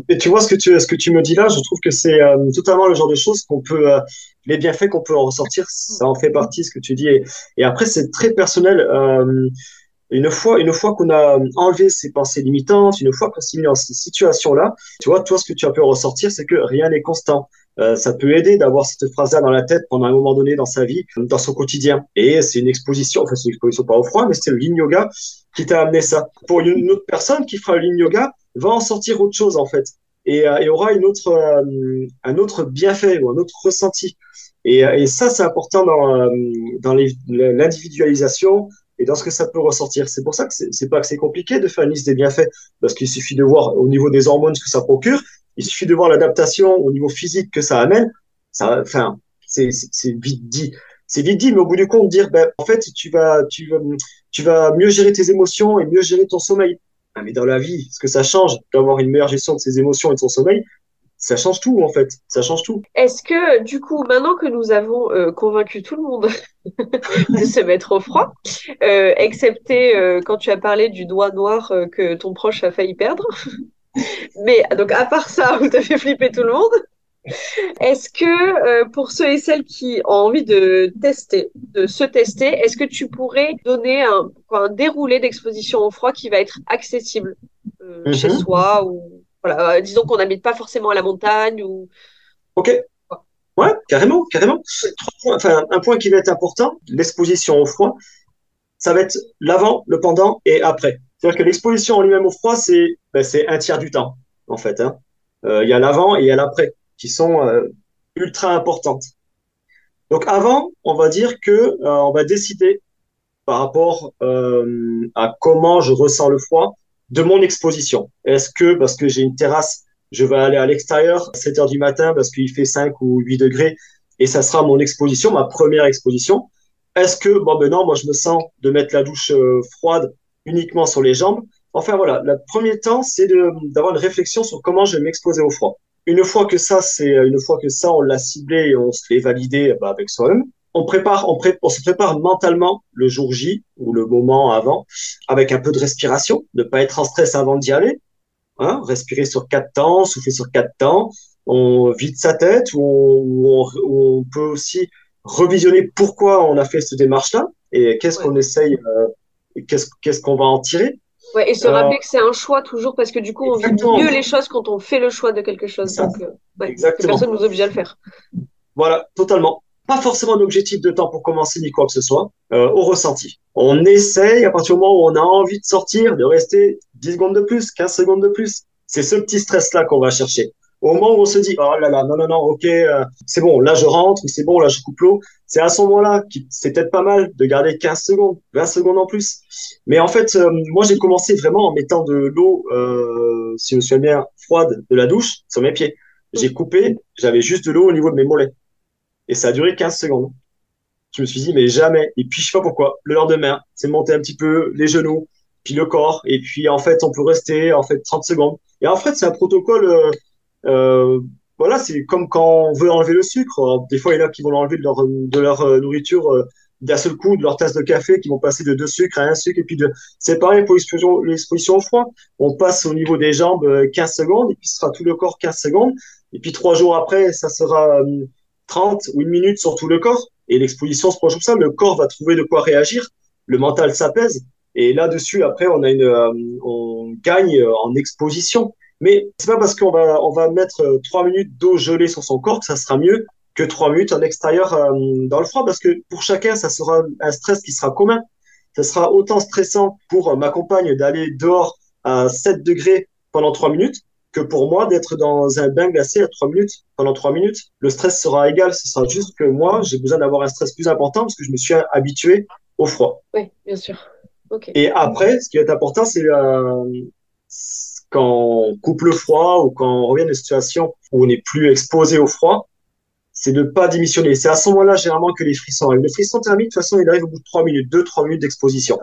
Et tu vois ce que tu, ce que tu me dis là, je trouve que c'est euh, totalement le genre de choses qu'on peut, euh, les bienfaits qu'on peut en ressortir, ça en fait partie, ce que tu dis. Et, et après, c'est très personnel. Une fois, une fois qu'on a enlevé ces pensées limitantes, une fois qu'on s'est mis dans ces situations-là, tu vois, toi, ce que tu as pu ressortir, c'est que rien n'est constant. Euh, ça peut aider d'avoir cette phrase-là dans la tête pendant un moment donné dans sa vie, dans son quotidien. Et c'est une exposition, enfin, c'est une exposition pas au froid, mais c'est le yin yoga qui t'a amené ça. Pour une autre personne qui fera le yin yoga, va en sortir autre chose, en fait. Et, euh, et aura une autre, euh, un autre bienfait ou un autre ressenti. Et, euh, ça, c'est important dans, dans l'individualisation et dans ce que ça peut ressortir. C'est pour ça que c'est pas que c'est compliqué de faire une liste des bienfaits, parce qu'il suffit de voir au niveau des hormones ce que ça procure, il suffit de voir l'adaptation au niveau physique que ça amène. Ça, enfin, c'est vite dit. C'est vite dit, mais au bout du compte, dire, ben, en fait, tu vas, tu vas, mieux gérer tes émotions et mieux gérer ton sommeil. Ah, mais dans la vie, ce que ça change d'avoir une meilleure gestion de ses émotions et de son sommeil, ça change tout, en fait. Ça change tout.
Est-ce que, du coup, maintenant que nous avons euh, convaincu tout le monde de se mettre au froid, euh, excepté euh, quand tu as parlé du doigt noir que ton proche a failli perdre, mais donc à part ça, t'as fait flipper tout le monde, Est-ce que euh, pour ceux et celles qui ont envie de tester, de se tester, est-ce que tu pourrais donner un, quoi, un déroulé d'exposition au froid qui va être accessible euh,
Mhm.
chez soi ou voilà, euh, disons qu'on n'habite pas forcément à la montagne ou
Ok. Ouais, carrément, carrément. Trois points, enfin, un point qui va être important, l'exposition au froid, ça va être l'avant, le pendant et après. C'est-à-dire que l'exposition en lui-même au froid, c'est ben, un tiers du temps, en fait. Hein. Euh, Il y a l'avant et il y a l'après, qui sont euh, ultra importantes. Donc avant, on va dire que euh, on va décider par rapport à comment je ressens le froid de mon exposition. Est-ce que parce que j'ai une terrasse, je vais aller à l'extérieur à 7 heures du matin parce qu'il fait 5 ou 8 degrés et ça sera mon exposition, ma première exposition. Est-ce que, bon ben non, moi je me sens de mettre la douche froide uniquement sur les jambes. Enfin voilà, le premier temps, c'est d'avoir une réflexion sur comment je vais m'exposer au froid. Une fois que ça, c'est une fois que ça, on l'a ciblé et on se l'est validé bah, avec soi-même, on prépare, on, pré- on se prépare mentalement le jour J ou le moment avant avec un peu de respiration, ne pas être en stress avant d'y aller. Hein, respirer sur quatre temps, souffler sur quatre temps. On vide sa tête ou on, on, peut aussi revisionner pourquoi on a fait cette démarche-là et qu'est-ce
Ouais.
qu'on essaye, euh, qu'est-ce qu'est-ce qu'on va en tirer?
ouais, et se
Euh,
rappeler que c'est un choix toujours parce que du coup on vit mieux les choses quand on fait le choix de quelque chose. Donc, euh, ouais, que
Exactement.
personne nous oblige à le faire.
Voilà, totalement. Pas forcément d'objectif de temps pour commencer ni quoi que ce soit, euh, au ressenti. On essaye, à partir du moment où on a envie de sortir, de rester 10 secondes de plus, 15 secondes de plus. C'est ce petit stress-là qu'on va chercher. Au moment où on se dit, oh là là, non, non, non, ok, euh, c'est bon, là je rentre, c'est bon, là je coupe l'eau, c'est à ce moment-là que c'est peut-être pas mal de garder 15 secondes, 20 secondes en plus. Mais en fait, euh, moi j'ai commencé vraiment en mettant de l'eau, euh, si je me souviens bien, froide de la douche sur mes pieds. J'ai coupé, j'avais juste de l'eau au niveau de mes mollets. Et ça a duré 15 secondes. Je me suis dit, mais jamais. Et puis, je sais pas pourquoi. Le lendemain, c'est monter un petit peu les genoux, puis le corps. Et puis, en fait, on peut rester, en fait, 30 secondes. Et en fait, c'est un protocole, euh, euh, voilà, c'est comme quand on veut enlever le sucre. Alors, des fois, il y en a qui vont l'enlever de leur, de leur euh, nourriture euh, d'un seul coup, de leur tasse de café, qui vont passer de deux sucres à un sucre. Et puis, de... c'est pareil pour l'exposition, au froid. On passe au niveau des jambes euh, 15 secondes, et puis ce sera tout le corps 15 secondes. Et puis, trois jours après, ça sera euh, 30 ou une minute sur tout le corps. Et l'exposition se proche comme ça. Le corps va trouver de quoi réagir. Le mental s'apaise. Et là-dessus, après, on a une, euh, on gagne euh, en exposition. Mais c'est pas parce qu'on va, on va mettre euh, trois minutes d'eau gelée sur son corps que ça sera mieux que trois minutes en extérieur euh, dans le froid, parce que pour chacun, ça sera un stress qui sera commun. Ça sera autant stressant pour euh, ma compagne d'aller dehors à 7 degrés pendant trois minutes que pour moi d'être dans un bain glacé à trois minutes pendant trois minutes. Le stress sera égal. Ce sera juste que moi, j'ai besoin d'avoir un stress plus important parce que je me suis habitué au froid.
Oui, bien sûr. Ok.
Et après, ce qui être important, c'est euh, quand on coupe le froid ou quand on revient d'une situation où on n'est plus exposé au froid, c'est de pas démissionner. C'est à ce moment-là, généralement, que les frissons arrivent. Le frisson thermique, de toute façon, il arrive au bout de trois minutes, deux, trois minutes d'exposition.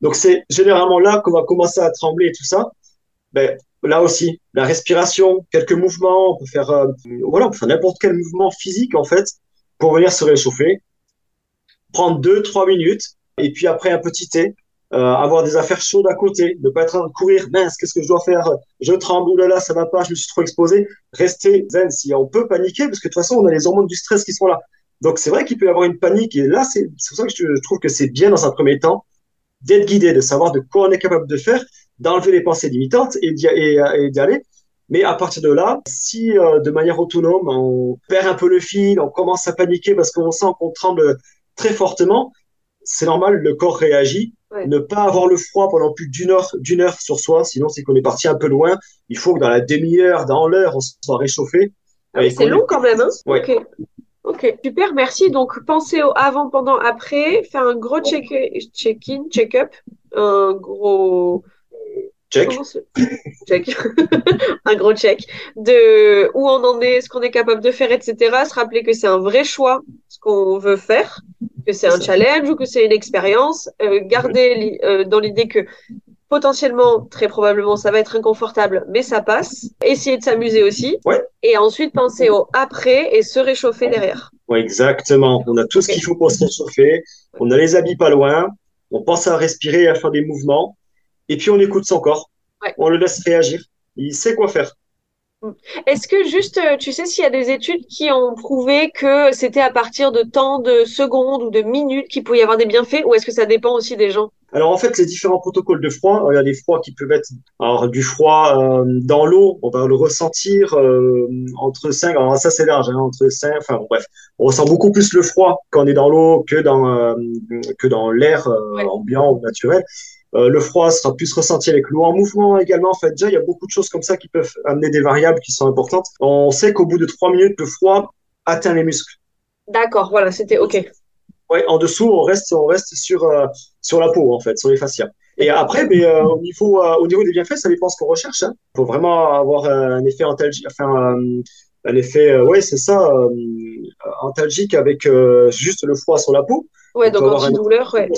Donc, c'est généralement là qu'on va commencer à trembler et tout ça. Ben, là aussi, la respiration, quelques mouvements, on peut faire, euh, voilà, on peut faire n'importe quel mouvement physique, en fait, pour venir se réchauffer. Prendre deux, trois minutes, et puis après un petit thé, euh, avoir des affaires chaudes à côté, ne pas être en train de courir, mince, qu'est-ce que je dois faire? Je tremble, oulala, ça va pas, je me suis trop exposé. Rester zen, si on peut paniquer, parce que de toute façon, on a les hormones du stress qui sont là. Donc c'est vrai qu'il peut y avoir une panique, et là, c'est pour ça que je, trouve que c'est bien dans un premier temps d'être guidé, de savoir de quoi on est capable de faire, d'enlever les pensées limitantes et d'y aller. Mais à partir de là, si euh, de manière autonome, on perd un peu le fil, on commence à paniquer parce qu'on sent qu'on tremble très fortement, c'est normal, le corps réagit.
Ouais.
Ne pas avoir le froid pendant plus d'une heure, d'une heure sur soi, sinon c'est qu'on est parti un peu loin. Il faut que dans la demi-heure, dans l'heure, on soit réchauffé.
Ah, c'est long quand même, hein
Ouais.
Ok. Ok, super, merci. Donc, pensez au avant, pendant, après. Faire un gros check- check-in, check-up. Un gros.
Check.
Check. un gros check. De où on en est, ce qu'on est capable de faire, etc. Se rappeler que c'est un vrai choix, ce qu'on veut faire, que c'est un challenge ou que c'est une expérience. Euh, garder li- euh, dans l'idée que potentiellement, très probablement, ça va être inconfortable, mais ça passe. Essayer de s'amuser aussi.
Ouais.
Et ensuite, penser au après et se réchauffer derrière.
Ouais, exactement. On a tout ce qu'il faut pour se réchauffer. On a les habits pas loin. On pense à respirer et à faire des mouvements. Et puis on écoute son corps.
Ouais.
On le laisse réagir. Il sait quoi faire.
Est-ce que juste, euh, tu sais s'il y a des études qui ont prouvé que c'était à partir de temps de secondes ou de minutes qu'il pouvait y avoir des bienfaits, ou est-ce que ça dépend aussi des gens?
Alors en fait, les différents protocoles de froid, il y a des froids qui peuvent être alors du froid euh, dans l'eau, on va le ressentir euh, entre 5, alors ça c'est large, hein, entre 5, enfin bon, bref, on ressent beaucoup plus le froid quand on est dans l'eau que dans euh, que dans l'air euh, ambiant ou naturel. Euh, le froid sera plus ressenti avec l'eau en mouvement également. En fait, déjà, il y a beaucoup de choses comme ça qui peuvent amener des variables qui sont importantes. On sait qu'au bout de trois minutes, le froid atteint les muscles.
D'accord, voilà, c'était OK.
Ouais, en dessous, on reste, on reste sur, euh, sur la peau, en fait, sur les fascias. Et après, mais, euh, au, niveau, au niveau des bienfaits, ça dépend ce qu'on recherche. Il hein. faut vraiment avoir un effet antalgique, enfin, un effet, euh, ouais, c'est ça, euh, antalgique avec euh, juste le froid sur la peau.
Ouais, donc antidouleur, ouais.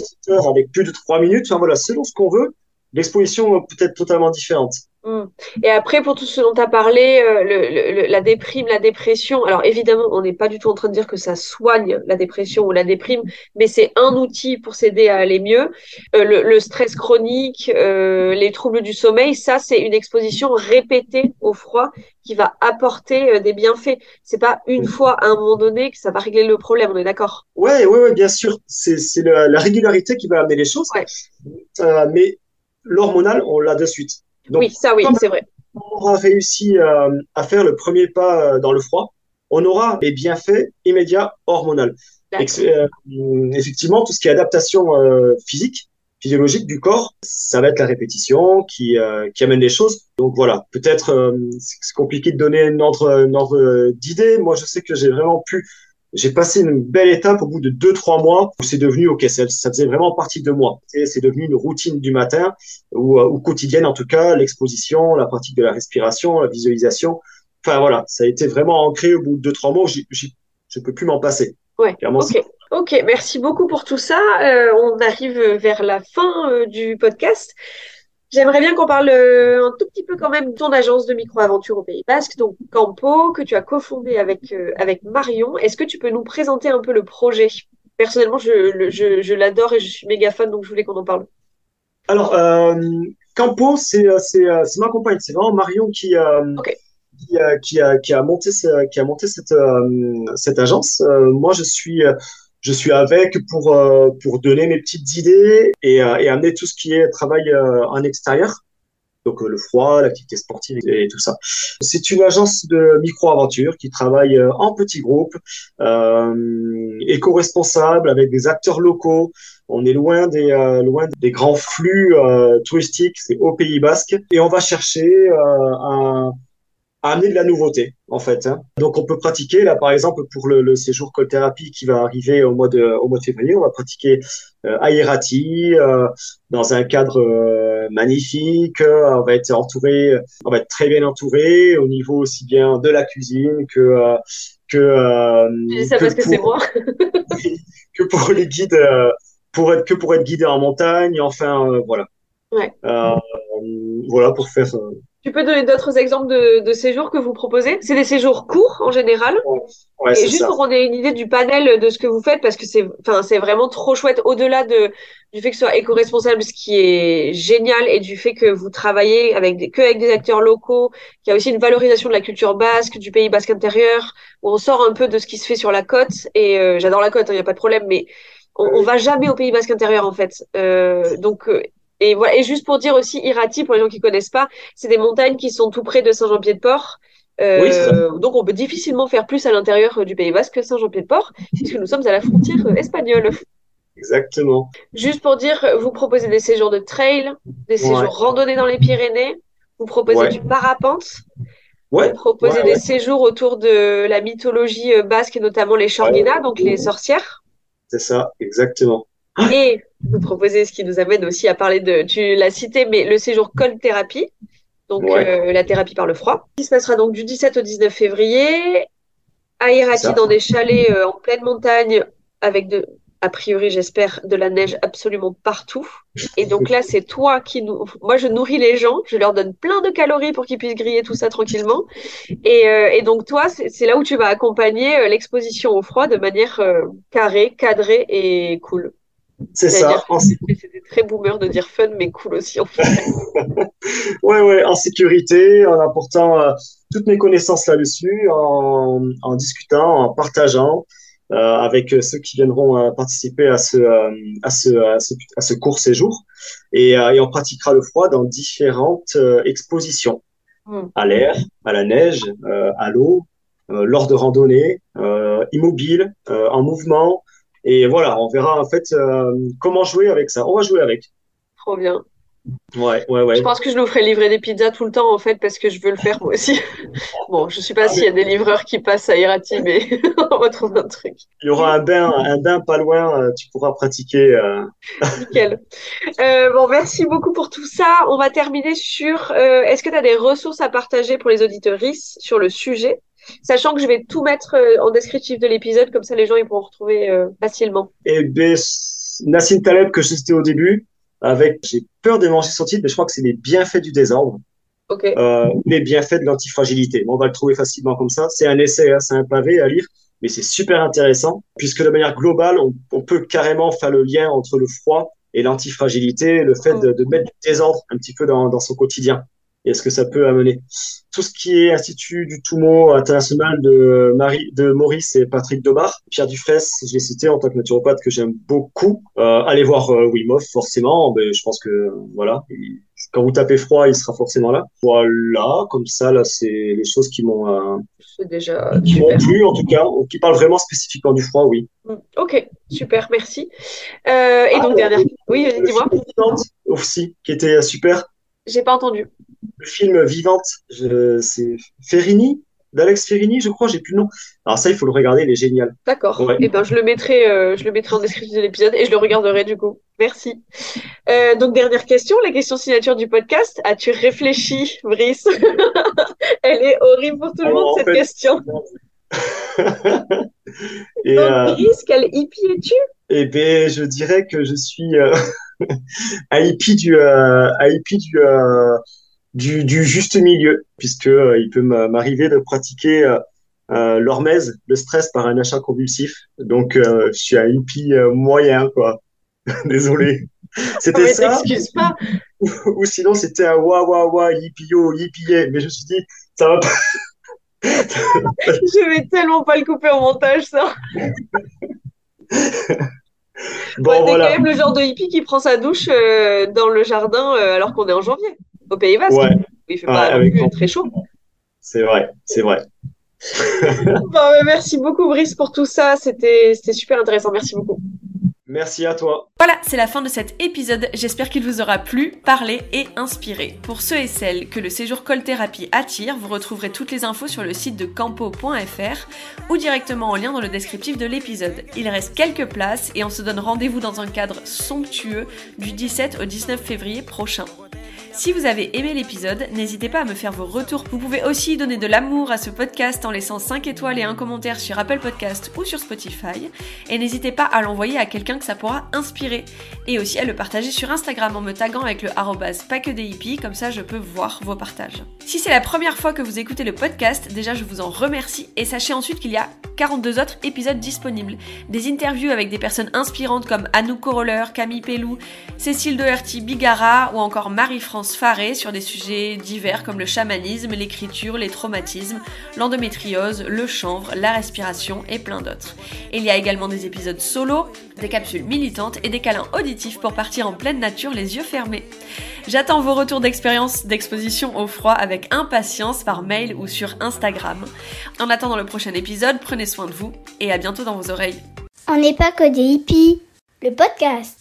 avec plus de trois minutes. Enfin, voilà, selon ce qu'on veut, l'exposition peut être totalement différente.
Hmm. Et après, pour tout ce dont tu as parlé, euh, le, le- le- la déprime, la dépression, alors évidemment, on n'est pas du tout en train de dire que ça soigne la dépression ou la déprime, mais c'est un outil pour s'aider à aller mieux. Euh, le, le stress chronique, euh, les troubles du sommeil, ça, c'est une exposition répétée au froid qui va apporter des bienfaits. C'est pas une fois à un moment donné que ça va régler le problème, on est d'accord?
Ouais, ouais, ouais, bien sûr. C'est, la, la régularité qui va amener les choses.
Ouais.
Mais l'hormonal, on l'a de suite. Donc,
Oui, ça oui, c'est vrai.
on aura réussi euh, à faire le premier pas euh, dans le froid, on aura les bienfaits immédiats hormonaux. Euh, effectivement, tout ce qui est adaptation euh, physique, physiologique du corps, ça va être la répétition qui, qui amène les choses. Donc voilà, peut-être c'est compliqué de donner un ordre, ordre d'idée. Moi, je sais que j'ai vraiment pu, j'ai passé une belle étape au bout de deux, trois mois où c'est devenu, ok, ça, ça faisait vraiment partie de moi. Et C'est devenu une routine du matin ou, euh, ou quotidienne en tout cas, l'exposition, la pratique de la respiration, la visualisation. Enfin voilà, ça a été vraiment ancré au bout de deux, trois mois. J'y- je peux plus m'en passer.
Ouais,
Clairement.
Ok, merci beaucoup pour tout ça. Euh, on arrive vers la fin euh, du podcast. J'aimerais bien qu'on parle euh, un tout petit peu quand même de ton agence de micro-aventure au Pays Basque, donc Campo, que tu as cofondé avec, euh, avec Marion. Est-ce que tu peux nous présenter un peu le projet? Personnellement, je, le- je, je l'adore et je suis méga fan, donc je voulais qu'on en parle.
Alors, euh, Campo, c'est c'est c'est ma compagne, c'est vraiment Marion qui qui, a qui a qui a monté qui a monté cette cette agence. Moi, je suis je suis avec pour euh, pour donner mes petites idées et euh, et amener tout ce qui est travail euh, en extérieur. Donc euh, le froid, l'activité sportive et, et tout ça. C'est une agence de micro-aventure qui travaille euh, en petits groupes, euh, éco-responsable avec des acteurs locaux. On est loin des loin des grands flux touristiques, c'est au Pays Basque, et on va chercher euh, à, amener de la nouveauté en fait. hein. Donc on peut pratiquer là par exemple pour le, le séjour cold thérapie qui va arriver au mois de au mois de février, on va pratiquer euh, à Irati euh, dans un cadre euh, magnifique. euh, on va être entouré, on va être très bien entouré au niveau aussi bien de la cuisine que euh, que euh,
Je ça
que
parce que c'est
pour-
moi.
que pour les guides, euh, pour être que pour être guidé en montagne. Enfin, euh, voilà.
Ouais.
Euh, voilà pour faire.
Tu peux donner d'autres exemples de, de séjours que vous proposez? C'est des séjours courts en général?
ouais,
Et juste
ça.
pour qu'on ait une idée du panel de ce que vous faites, parce que c'est, enfin, c'est vraiment trop chouette, au-delà de, du fait que ce soit éco-responsable, ce qui est génial, et du fait que vous travaillez avec des, que avec des acteurs locaux, qu'il y a aussi une valorisation de la culture basque, du pays basque intérieur, où on sort un peu de ce qui se fait sur la côte, et euh, j'adore la côte, il n'y a pas de problème, mais on, on va jamais au pays basque intérieur, en fait. Euh, donc, euh, et voilà. Et juste pour dire aussi, Irati, pour les gens qui connaissent pas, c'est des montagnes qui sont tout près de Saint-Jean-Pied-de-Port. Euh,
Oui, c'est ça.
donc on peut difficilement faire plus à l'intérieur euh, du Pays Basque que Saint-Jean-Pied-de-Port, puisque nous sommes à la frontière euh, espagnole.
Exactement.
Juste pour dire, vous proposez des séjours de trail, des séjours
Ouais.
randonnée dans les Pyrénées, vous proposez
Ouais.
du parapente,
Ouais.
vous proposez des séjours autour de la mythologie basque et notamment les Chorguina, donc les sorcières.
C'est ça, exactement.
Et vous proposez ce qui nous amène aussi à parler de, tu l'as cité, mais le séjour cold thérapie, donc
Ouais.
euh, la thérapie par le froid, qui se passera donc du 17 au 19 février à Irati dans des chalets euh, en pleine montagne avec de, a priori, j'espère, de la neige absolument partout. Et donc là, c'est toi qui nous, moi je nourris les gens, je leur donne plein de calories pour qu'ils puissent griller tout ça tranquillement. Et, euh, et donc toi, c'est c'est là où tu vas accompagner euh, l'exposition au froid de manière euh, carrée, cadrée et cool.
C'est ça.
C'était très boomer de dire fun, mais cool aussi en fait.
Ouais, ouais, en sécurité, en apportant euh, toutes mes connaissances là-dessus en, en discutant, en partageant euh, avec ceux qui viendront euh, participer à ce, euh, à ce, à ce, à ce court séjour. Et, et, on pratiquera le froid dans différentes expositions.
Mm.
À l'air, à la neige, à l'eau, lors de randonnées, immobile, en mouvement. Et voilà, on verra en fait comment jouer avec ça. On va jouer avec.
Trop bien.
Ouais, ouais, ouais.
Je pense que je nous ferai livrer des pizzas tout le temps, en fait, parce que je veux le faire moi aussi. bon, je sais pas s'il y a des livreurs qui passent à Irati, mais on va trouver un truc.
Il y aura un bain, un bain pas loin, euh, tu pourras pratiquer. Euh...
Nickel. Euh, bon, merci beaucoup pour tout ça. On va terminer sur, euh, est-ce que tu as des ressources à partager pour les auditeuristes sur le sujet? Sachant que je vais tout mettre euh, en descriptif de l'épisode, comme ça les gens ils pourront retrouver euh, facilement.
Et ben, Nassim Taleb, que je citais au début, avec, j'ai peur de manger son titre, mais je crois que c'est les bienfaits du désordre.
Ok.
Euh, les bienfaits de l'antifragilité. On va le trouver facilement comme ça. C'est un essai, hein, c'est un pavé à lire, mais c'est super intéressant puisque de manière globale, on, on, peut carrément faire le lien entre le froid et l'antifragilité, le fait de, de, mettre du désordre un petit peu dans, dans son quotidien et ce que ça peut amener. Tout ce qui est Institut du Toumo international de, Marie, de Maurice et Patrick Dobar, Pierre Dufresne, je l'ai cité en tant que naturopathe que j'aime beaucoup. Euh, allez voir euh, Wim Hof, forcément. Mais je pense que voilà, quand vous tapez froid, il sera forcément là. Voilà, comme ça, là, c'est les choses qui m'ont euh,
déjà
qui m'ont plu en tout cas, qui parlent vraiment spécifiquement du froid, oui.
Ok, super, merci. Euh, et donc
Ah,
dernière, oui, dis-moi.
Aussi, qui était super.
J'ai pas entendu.
Le film Vivante, c'est Ferrini, d'Alex Ferrini, je crois, j'ai plus le nom. Alors ça, il faut le regarder, il est génial.
D'accord.
Ouais.
Et ben je le mettrai, euh, je le mettrai en description de l'épisode et je le regarderai du coup. Merci. Euh, donc dernière question, la question signature du podcast. As-tu réfléchi, Brice? Elle est horrible pour tout le
Alors,
monde cette
fait,
question.
Et,
donc
euh,
Brice, quel hippie es-tu?
Eh ben, je dirais que je suis hippie du, euh, hippie du, euh, du, du juste milieu, puisque euh, il peut m'a- m'arriver de pratiquer euh, l'hormèse, le stress par un achat convulsif. Donc, euh, je suis un hippie euh, moyen, quoi. Désolé. C'était
mais
ça,
pas.
ou sinon c'était un wa wa wa yippie yo yippie yeah. Mais je me suis dit, ça va pas.
Je vais tellement pas le couper au montage ça.
Bon,
Ouais,
voilà.
quand même le genre de hippie qui prend sa douche euh, dans le jardin euh, alors qu'on est en janvier au Pays Basque.
Ouais,
Il fait pas plus très chaud.
c'est vrai, c'est vrai.
Bon, ouais, merci beaucoup Brice pour tout ça. C'était super intéressant. Merci beaucoup.
Merci à toi.
Voilà, c'est la fin de cet épisode. J'espère qu'il vous aura plu, parlé et inspiré. Pour ceux et celles que le séjour Col Thérapie attire, vous retrouverez toutes les infos sur le site de campo.fr ou directement en lien dans le descriptif de l'épisode. Il reste quelques places et on se donne rendez-vous dans un cadre somptueux du 17 au 19 février prochain. Si vous avez aimé l'épisode, n'hésitez pas à me faire vos retours. Vous pouvez aussi donner de l'amour à ce podcast en laissant 5 étoiles et un commentaire sur Apple Podcast ou sur Spotify. Et n'hésitez pas à l'envoyer à quelqu'un que ça pourra inspirer. Et aussi à le partager sur Instagram en me taguant avec le arrobase pas des hippies, comme ça je peux voir vos partages. Si c'est la première fois que vous écoutez le podcast, déjà je vous en remercie et sachez ensuite qu'il y a 42 autres épisodes disponibles. Des interviews avec des personnes inspirantes comme Anouk Coroller, Camille Pellou, Cécile Doherty Bigara ou encore Marie-France Faré sur des sujets divers comme le chamanisme, l'écriture, les traumatismes, l'endométriose, le chanvre, la respiration et plein d'autres. Il y a également des épisodes solo, des capsules militantes et des câlins auditifs pour partir en pleine nature les yeux fermés. J'attends vos retours d'expérience d'exposition au froid avec impatience par mail ou sur Instagram. En attendant le prochain épisode, prenez soin de vous et à bientôt dans vos oreilles.
On n'est pas que des hippies. Le podcast.